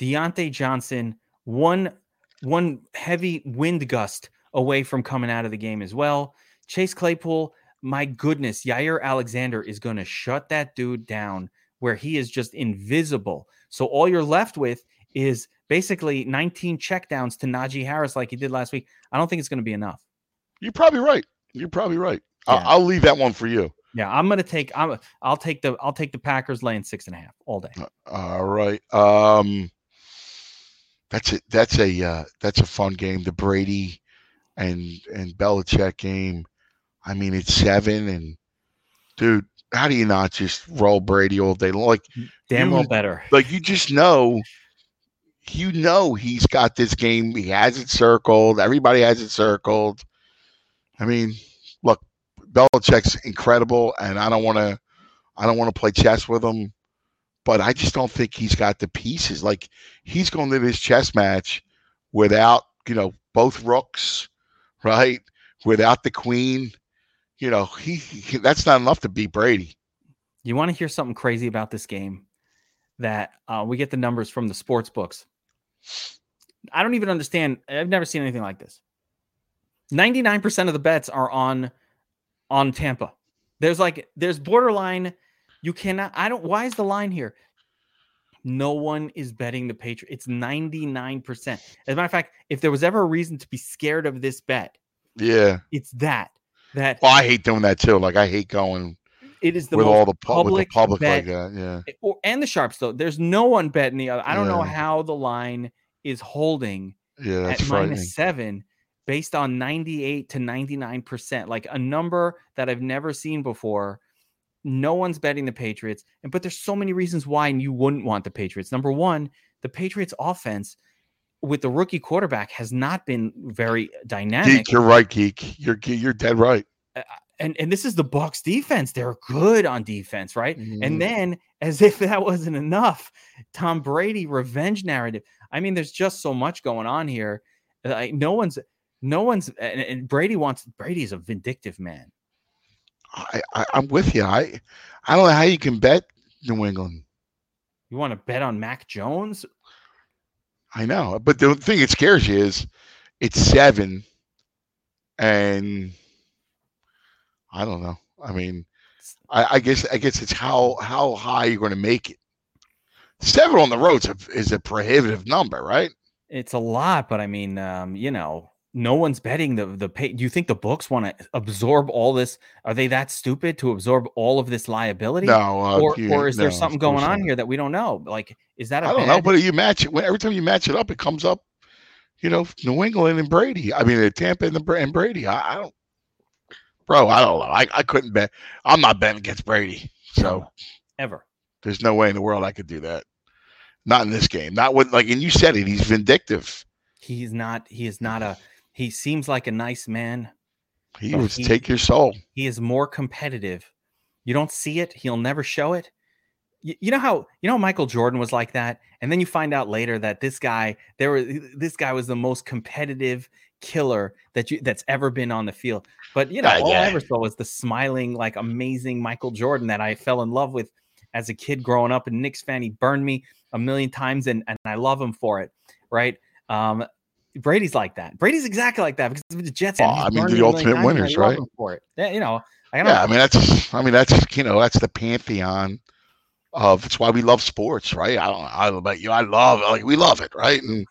Speaker 1: Diontae Johnson, one one heavy wind gust away from coming out of the game as well. Chase Claypool, my goodness, Jaire Alexander is going to shut that dude down where he is just invisible. So all you're left with is basically 19 checkdowns to Najee Harris like he did last week. I don't think it's going to be enough.
Speaker 3: You're probably right. You're probably right. I'll,
Speaker 1: Yeah.
Speaker 3: I'll leave that one for you.
Speaker 1: Yeah, I'm going to take I'm I'll take the I'll take the Packers laying six and a half all day.
Speaker 3: All right. Um, that's it. That's a uh, that's a fun game. The Brady and and Belichick game. I mean, it's seven and dude, how do you not just roll Brady all day long? Like
Speaker 1: Damn
Speaker 3: You-
Speaker 1: well better.
Speaker 3: like you just know you know he's got this game he has it circled everybody has it circled i mean look Belichick's incredible and i don't want to i don't want to play chess with him but i just don't think he's got the pieces like he's going to this chess match without you know both rooks right without the queen you know he, he that's not enough to beat brady
Speaker 1: You want to hear something crazy about this game? That uh, we get the numbers from the sports books. I don't even understand. I've never seen anything like this. Ninety-nine percent of the bets are on on Tampa. There's like there's borderline. You cannot. I don't. Why is the line here? No one is betting the Patriots. It's ninety-nine percent. As a matter of fact, if there was ever a reason to be scared of this bet,
Speaker 3: yeah
Speaker 1: it's that that
Speaker 3: well i hate doing that too like i hate going
Speaker 1: it is the
Speaker 3: with all the pub- with the
Speaker 1: public
Speaker 3: public
Speaker 1: bet
Speaker 3: like that. Yeah,
Speaker 1: eh, or, and the sharps though. There's no one betting the other. I don't know how the line is holding
Speaker 3: yeah,
Speaker 1: at minus seven based on 98 to 99 percent, like a number that I've never seen before. No one's betting the Patriots, and but there's so many reasons why you wouldn't want the Patriots. Number one, the Patriots offense with the rookie quarterback has not been very dynamic.
Speaker 3: Geek, you're right, geek. You're you're dead right.
Speaker 1: and and this is the Bucks defense. They're good on defense, right?
Speaker 3: Mhm.
Speaker 1: And then, as (laughs) if that wasn't enough, Tom Brady revenge narrative. I mean, there's just so much going on here. Like no one's, no one's, and, and Brady wants. Brady is a vindictive man.
Speaker 3: I, I I'm with you. I I don't know how you can bet New England.
Speaker 1: You want to bet on Mac Jones?
Speaker 3: I know, but the thing that scares you is it's seven. and I don't know. I mean, I, I guess I guess it's how how high you're going to make it. Seven on the road is a, is a prohibitive number, right?
Speaker 1: It's a lot, but I mean, um, you know, no one's betting the the pay. Do you think the books want to absorb all this? Are they that stupid to absorb all of this liability?
Speaker 3: No, uh,
Speaker 1: or
Speaker 3: you-
Speaker 1: or is there something going on here that we don't know? Like, is that a
Speaker 3: I don't know, but you match it when- every time you match it up, it comes up. You know, New England and Brady. I mean, uh, Tampa and, the, and Brady. I, I don't, bro. I don't know. I, I couldn't bet. I'm not betting against Brady. So
Speaker 1: ever?
Speaker 3: there's no way in the world I could do that. Not in this game. Not with like, and you said it. He's vindictive.
Speaker 1: He's not. He is not a. He seems like a nice man.
Speaker 3: He would take your soul.
Speaker 1: He is more competitive. You don't see it. He'll never show it. You, you know how you know Michael Jordan was like that, and then you find out later that this guy there was this guy was the most competitive killer that you that's ever been on the field. But you know,
Speaker 3: Ah,
Speaker 1: all
Speaker 3: yeah.
Speaker 1: I ever saw was the smiling, like amazing Michael Jordan that I fell in love with as a kid growing up. And Knicks fan, he burned me a million times, and and I love him for it. Right? Um, Brady's like that. Brady's exactly like that because the Jets.
Speaker 3: I mean, the
Speaker 1: me a million
Speaker 3: ultimate
Speaker 1: I
Speaker 3: winners, right?
Speaker 1: For it, yeah, you know, I
Speaker 3: Yeah, I mean that's. I mean that's you know that's the pantheon of. It's why we love sports, right? I don't. I don't know about you. I love like we love it, right? And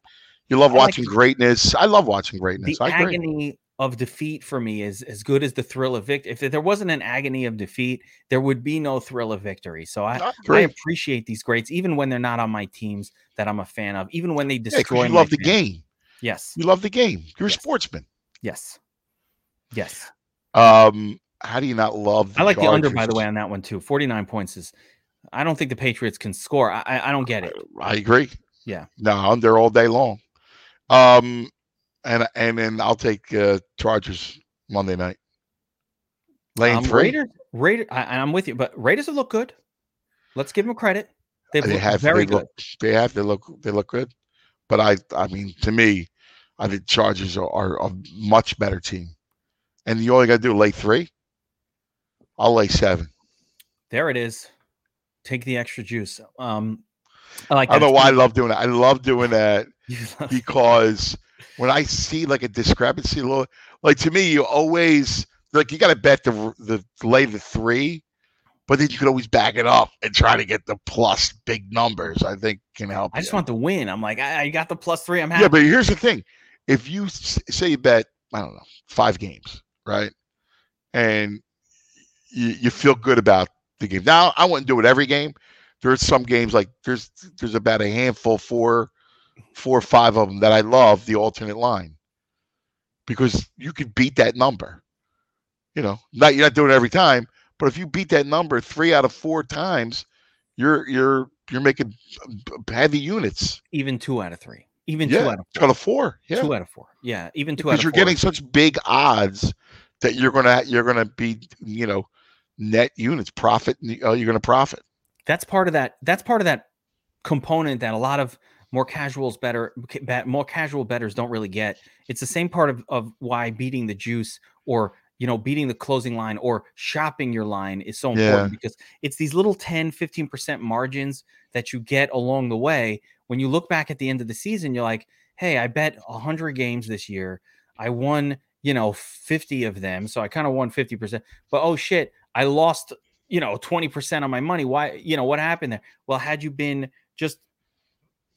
Speaker 3: you love
Speaker 1: I like
Speaker 3: watching greatness. I love watching greatness.
Speaker 1: the
Speaker 3: I agree.
Speaker 1: agony of defeat for me is as good as the thrill of victory. If there wasn't an agony of defeat, there would be no thrill of victory. So I,
Speaker 3: I
Speaker 1: appreciate these greats, even when they're not on my teams that I'm a fan of, even when they
Speaker 3: Yeah,
Speaker 1: destroy.
Speaker 3: you
Speaker 1: my
Speaker 3: love the game.
Speaker 1: Yes,
Speaker 3: You love the game. You're a sportsman.
Speaker 1: yes, yes.
Speaker 3: Um, how do you not love? The
Speaker 1: I like the under, by the way, on that one too. 49 points is. I don't think the Patriots can score. I, I I don't get it.
Speaker 3: I agree.
Speaker 1: Yeah.
Speaker 3: No, under all day long. Um, and and then I'll take uh, Chargers Monday night. Lane
Speaker 1: Um,
Speaker 3: three.
Speaker 1: Raiders, Raider, I, I'm with you, but Raiders have looked good. Let's give them credit. They've
Speaker 3: they have
Speaker 1: very
Speaker 3: they
Speaker 1: good.
Speaker 3: look they have they look they look good but i i mean to me i think chargers are, are a much better team and you only got to do lay three i'll lay seven
Speaker 1: There it is. Take the extra juice. Um, I like.
Speaker 3: i don't know why i love doing that i love doing (laughs) that
Speaker 1: love-
Speaker 3: because when i see like a discrepancy a little like to me you always like you got to bet the the lay the three but then you can always back it up and try to get the plus big numbers i think can help
Speaker 1: I just
Speaker 3: you.
Speaker 1: want the win. I'm like, I, I got the plus three. I'm happy.
Speaker 3: Yeah, but here's the thing: if you say bet, I don't know, five games, right, and you, you feel good about the game. Now, I wouldn't do it every game. There's some games like there's there's about a handful, four, four or five of them that I love the alternate line because you could beat that number. You know, not you're not doing it every time, but if you beat that number three out of four times, you're you're you're making b- heavy units.
Speaker 1: even two out of three. Even
Speaker 3: Yeah,
Speaker 1: two out of
Speaker 3: Two
Speaker 1: four.
Speaker 3: out of four. Yeah.
Speaker 1: Two out of four. Yeah, even two out
Speaker 3: because you're getting such big odds that you're gonna you're gonna be you know net units profit uh, you're gonna profit
Speaker 1: that's part of that. That's part of that component that a lot of more casuals better bet- more casual betters don't really get. It's the same part of, of why beating the juice or you know beating the closing line or shopping your line is so important
Speaker 3: Yeah.
Speaker 1: because it's these little 10 15% margins that you get along the way. When you look back at the end of the season you're like hey i bet 100 games this year. I won you know 50 of them so i kind of won 50% but oh shit i lost you know 20% on my money. Why you know what happened there? Well had you been just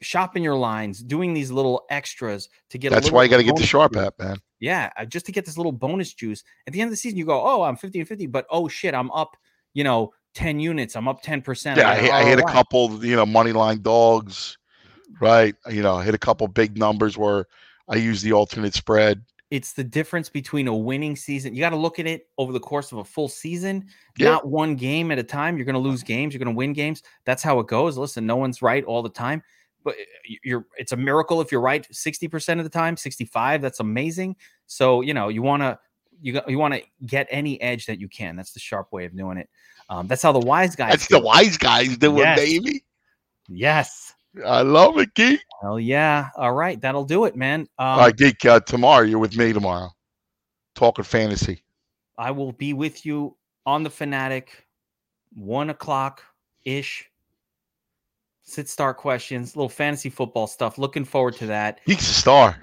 Speaker 1: shopping your lines doing these little extras to get a
Speaker 3: that's why you got to get the sharp app man
Speaker 1: Yeah, uh, just to get this little bonus juice at the end of the season, you go, "Oh, I'm 50 and 50," but oh shit, I'm up, you know, 10 units. I'm up 10 percent.
Speaker 3: yeah I, hit- I hit a couple you know money line dogs right you know I hit a couple big numbers where i use the alternate spread
Speaker 1: It's the difference between a winning season. You got to look at it over the course of a full season,
Speaker 3: Yeah.
Speaker 1: not one game at a time. You're going to lose games. You're going to win games. That's how it goes. Listen, no one's right all the time, but uh, you're. It's a miracle if you're right 60 percent of the time. 65. That's amazing. So you know you want to you you want to get any edge that you can. That's the sharp way of doing it. Um, that's how the wise guys.
Speaker 3: that's
Speaker 1: do
Speaker 3: the wise guys doing
Speaker 1: Yes.
Speaker 3: baby
Speaker 1: Yes.
Speaker 3: i love it geek
Speaker 1: Hell yeah. All right. That'll do it, man. Um,
Speaker 3: all right geek uh, tomorrow you're with me tomorrow talking fantasy
Speaker 1: I will be with you on the Fanatic, one o'clock ish. Sit start questions, little fantasy football stuff. Looking forward to that.
Speaker 3: geek's a star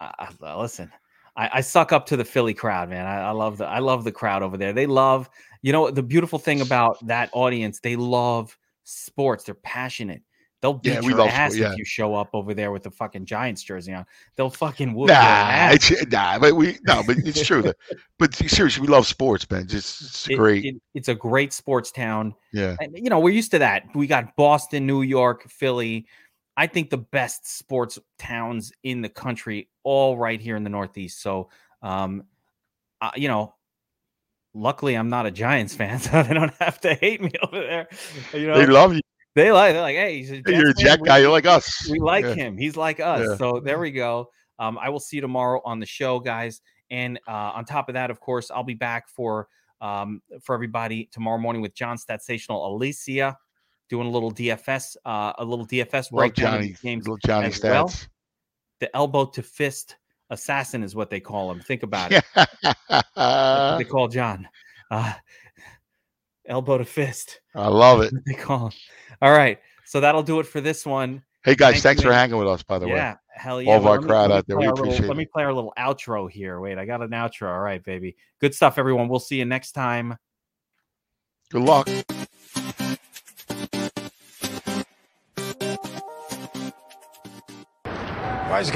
Speaker 1: uh, listen, I, I suck up to the Philly crowd, man. I, I love the I love the crowd over there. They love, you know, the beautiful thing about that audience. They love sports. They're passionate. They'll beat
Speaker 3: Yeah,
Speaker 1: your ass
Speaker 3: yeah.
Speaker 1: if you show up over there with the fucking Giants jersey on. They'll fucking whoop
Speaker 3: Nah,
Speaker 1: your ass.
Speaker 3: it's, nah, but we no, but it's true. that, but seriously, we love sports, man. Just it's
Speaker 1: It-
Speaker 3: great.
Speaker 1: it- it's a great sports town.
Speaker 3: yeah,
Speaker 1: And, you know, we're used to that. We got Boston, New York, Philly. I think the best sports towns in the country, all right here in the Northeast. So, um, uh, you know, luckily I'm not a Giants fan, (laughs) so they don't have to hate me (laughs) over there. You know,
Speaker 3: they love you.
Speaker 1: they like, they're like, hey, he's a
Speaker 3: You're a
Speaker 1: Jets fan.
Speaker 3: Jet
Speaker 1: We-
Speaker 3: guy. You're like us.
Speaker 1: we like
Speaker 3: Yeah.
Speaker 1: him. He's like us.
Speaker 3: Yeah.
Speaker 1: So there we go. Um, I will see you tomorrow on the show, guys. And uh, on top of that, of course, I'll be back for um, for everybody tomorrow morning with John Statsational Alicia doing a little DFS, uh, a little DFS breakdown of
Speaker 3: Johnny.
Speaker 1: games.
Speaker 3: Little Johnny
Speaker 1: as well. The elbow to fist assassin is what they call him. Think about it. They (laughs) call John. Uh, elbow to fist.
Speaker 3: I love it.
Speaker 1: They call him. All right. So that'll do it for this one.
Speaker 3: Hey guys,
Speaker 1: Thank
Speaker 3: thanks for
Speaker 1: man.
Speaker 3: hanging with us. By the way,
Speaker 1: Yeah, hell yeah.
Speaker 3: All of our
Speaker 1: me-
Speaker 3: crowd out there, we
Speaker 1: our little-
Speaker 3: appreciate
Speaker 1: Let me play our little outro here. Wait, I got an outro. All right, baby. Good stuff, everyone. We'll see you next time.
Speaker 3: good luck.
Speaker 2: Wise guys